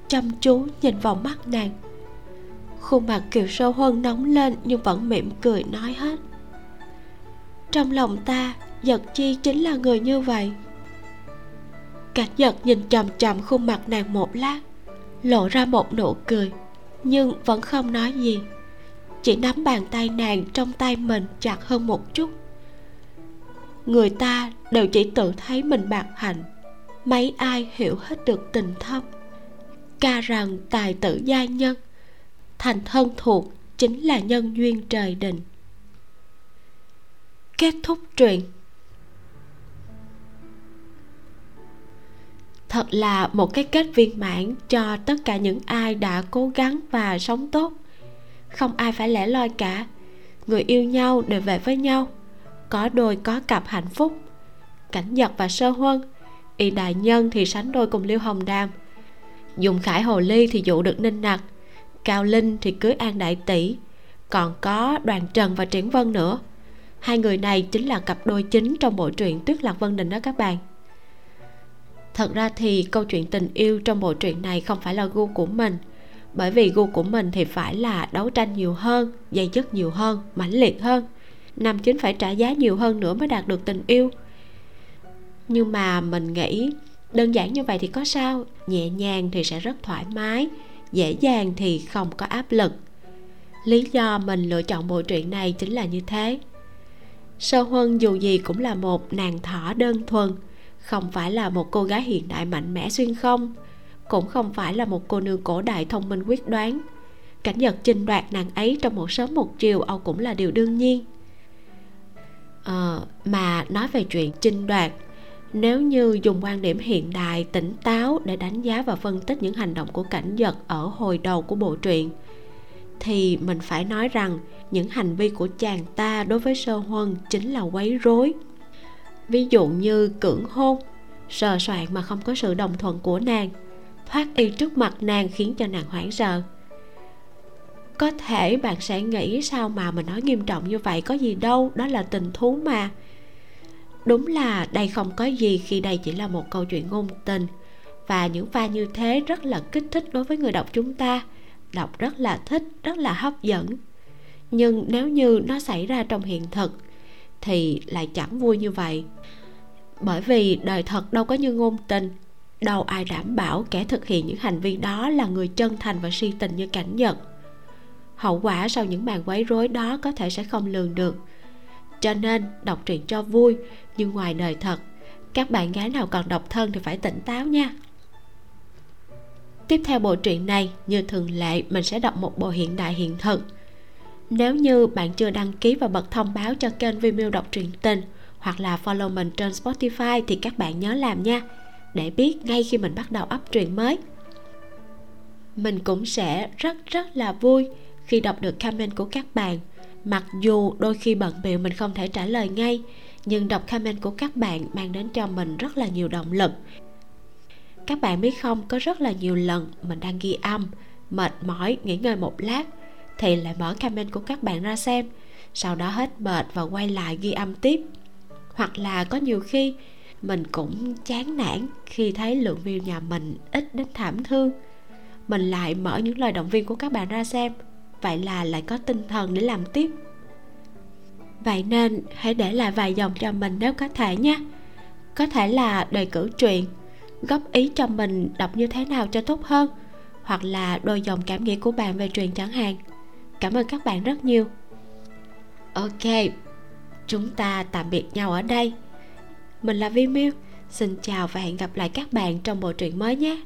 chăm chú nhìn vào mắt nàng. Khuôn mặt kiều sâu huân nóng lên nhưng vẫn mỉm cười nói hết. Trong lòng ta giật chi chính là người như vậy. Cảnh giật nhìn chằm chằm khuôn mặt nàng một lát lộ ra một nụ cười, nhưng vẫn không nói gì. Chỉ nắm bàn tay nàng trong tay mình chặt hơn một chút. Người ta đều chỉ tự thấy mình bạc hạnh, mấy ai hiểu hết được tình thâm. Ca rằng tài tử gia nhân, thành thân thuộc chính là nhân duyên trời định. Kết thúc truyện. Thật là một cái kết viên mãn cho tất cả những ai đã cố gắng và sống tốt. Không ai phải lẻ loi cả. Người yêu nhau đều về với nhau. Có đôi có cặp hạnh phúc. Cảnh nhật và sơ huân, y đại nhân thì sánh đôi cùng liêu hồng đàm. Dùng khải hồ ly thì dụ được ninh nặc, cao linh thì cưới an đại tỷ. Còn có đoàn trần và triển vân nữa. Hai người này chính là cặp đôi chính trong bộ truyện tuyết lạc vân đình đó các bạn thật ra thì câu chuyện tình yêu trong bộ truyện này không phải là gu của mình. Bởi vì gu của mình thì phải là đấu tranh nhiều hơn, dây dứt nhiều hơn, mãnh liệt hơn. Nam chính phải trả giá nhiều hơn nữa mới đạt được tình yêu. Nhưng mà mình nghĩ, đơn giản như vậy thì có sao? Nhẹ nhàng thì sẽ rất thoải mái, dễ dàng thì không có áp lực. Lý do mình lựa chọn bộ truyện này chính là như thế. Sơ huân dù gì cũng là một nàng thỏ đơn thuần không phải là một cô gái hiện đại mạnh mẽ xuyên không cũng không phải là một cô nương cổ đại thông minh quyết đoán. Cảnh nhật chinh đoạt nàng ấy trong một sớm một chiều âu cũng là điều đương nhiên. Ờ, mà nói về chuyện chinh đoạt nếu như dùng quan điểm hiện đại tỉnh táo để đánh giá và phân tích những hành động của cảnh giật ở hồi đầu của bộ truyện thì mình phải nói rằng những hành vi của chàng ta đối với sơ huân chính là quấy rối ví dụ như cưỡng hôn, sờ soạn mà không có sự đồng thuận của nàng, thoát y trước mặt nàng khiến cho nàng hoảng sợ. Có thể bạn sẽ nghĩ sao mà mình nói nghiêm trọng như vậy, có gì đâu, đó là tình thú mà. Đúng là đây không có gì khi đây chỉ là một câu chuyện ngôn tình, và những pha như thế rất là kích thích đối với người đọc chúng ta, đọc rất là thích, rất là hấp dẫn. Nhưng nếu như nó xảy ra trong hiện thực thì lại chẳng vui như vậy. Bởi vì đời thật đâu có như ngôn tình. Đâu ai đảm bảo kẻ thực hiện những hành vi đó là người chân thành và si tình như cảnh nhật. Hậu quả sau những màn quấy rối đó có thể sẽ không lường được. Cho nên, đọc truyện cho vui, nhưng ngoài đời thật, các bạn gái nào còn độc thân thì phải tỉnh táo nha. Tiếp theo bộ truyện này, như thường lệ, mình sẽ đọc một bộ hiện đại hiện thực nếu như bạn chưa đăng ký và bật thông báo cho kênh Vimeo đọc truyện tình, hoặc là follow mình trên Spotify thì các bạn nhớ làm nha. Để biết ngay khi mình bắt đầu up truyện mới, mình cũng sẽ rất rất là vui khi đọc được comment của các bạn. Mặc dù đôi khi bận bịu mình không thể trả lời ngay, nhưng đọc comment của các bạn mang đến cho mình rất là nhiều động lực. Các bạn biết không, có rất là nhiều lần mình đang ghi âm, mệt mỏi, nghỉ ngơi một lát thì lại mở comment của các bạn ra xem. Sau đó hết mệt và quay lại ghi âm tiếp. Hoặc là có nhiều khi mình cũng chán nản khi thấy lượng view nhà mình ít đến thảm thương. Mình lại mở những lời động viên của các bạn ra xem. Vậy là lại có tinh thần để làm tiếp. Vậy nên hãy để lại vài dòng cho mình nếu có thể nhé. Có thể là đề cử truyện góp ý cho mình đọc như thế nào cho tốt hơn, hoặc là đôi dòng cảm nghĩ của bạn về truyện chẳng hạn cảm ơn các bạn rất nhiều. Ok, chúng ta tạm biệt nhau ở đây. Mình là vi miu. Xin chào và hẹn gặp lại các bạn trong bộ truyện mới nhé.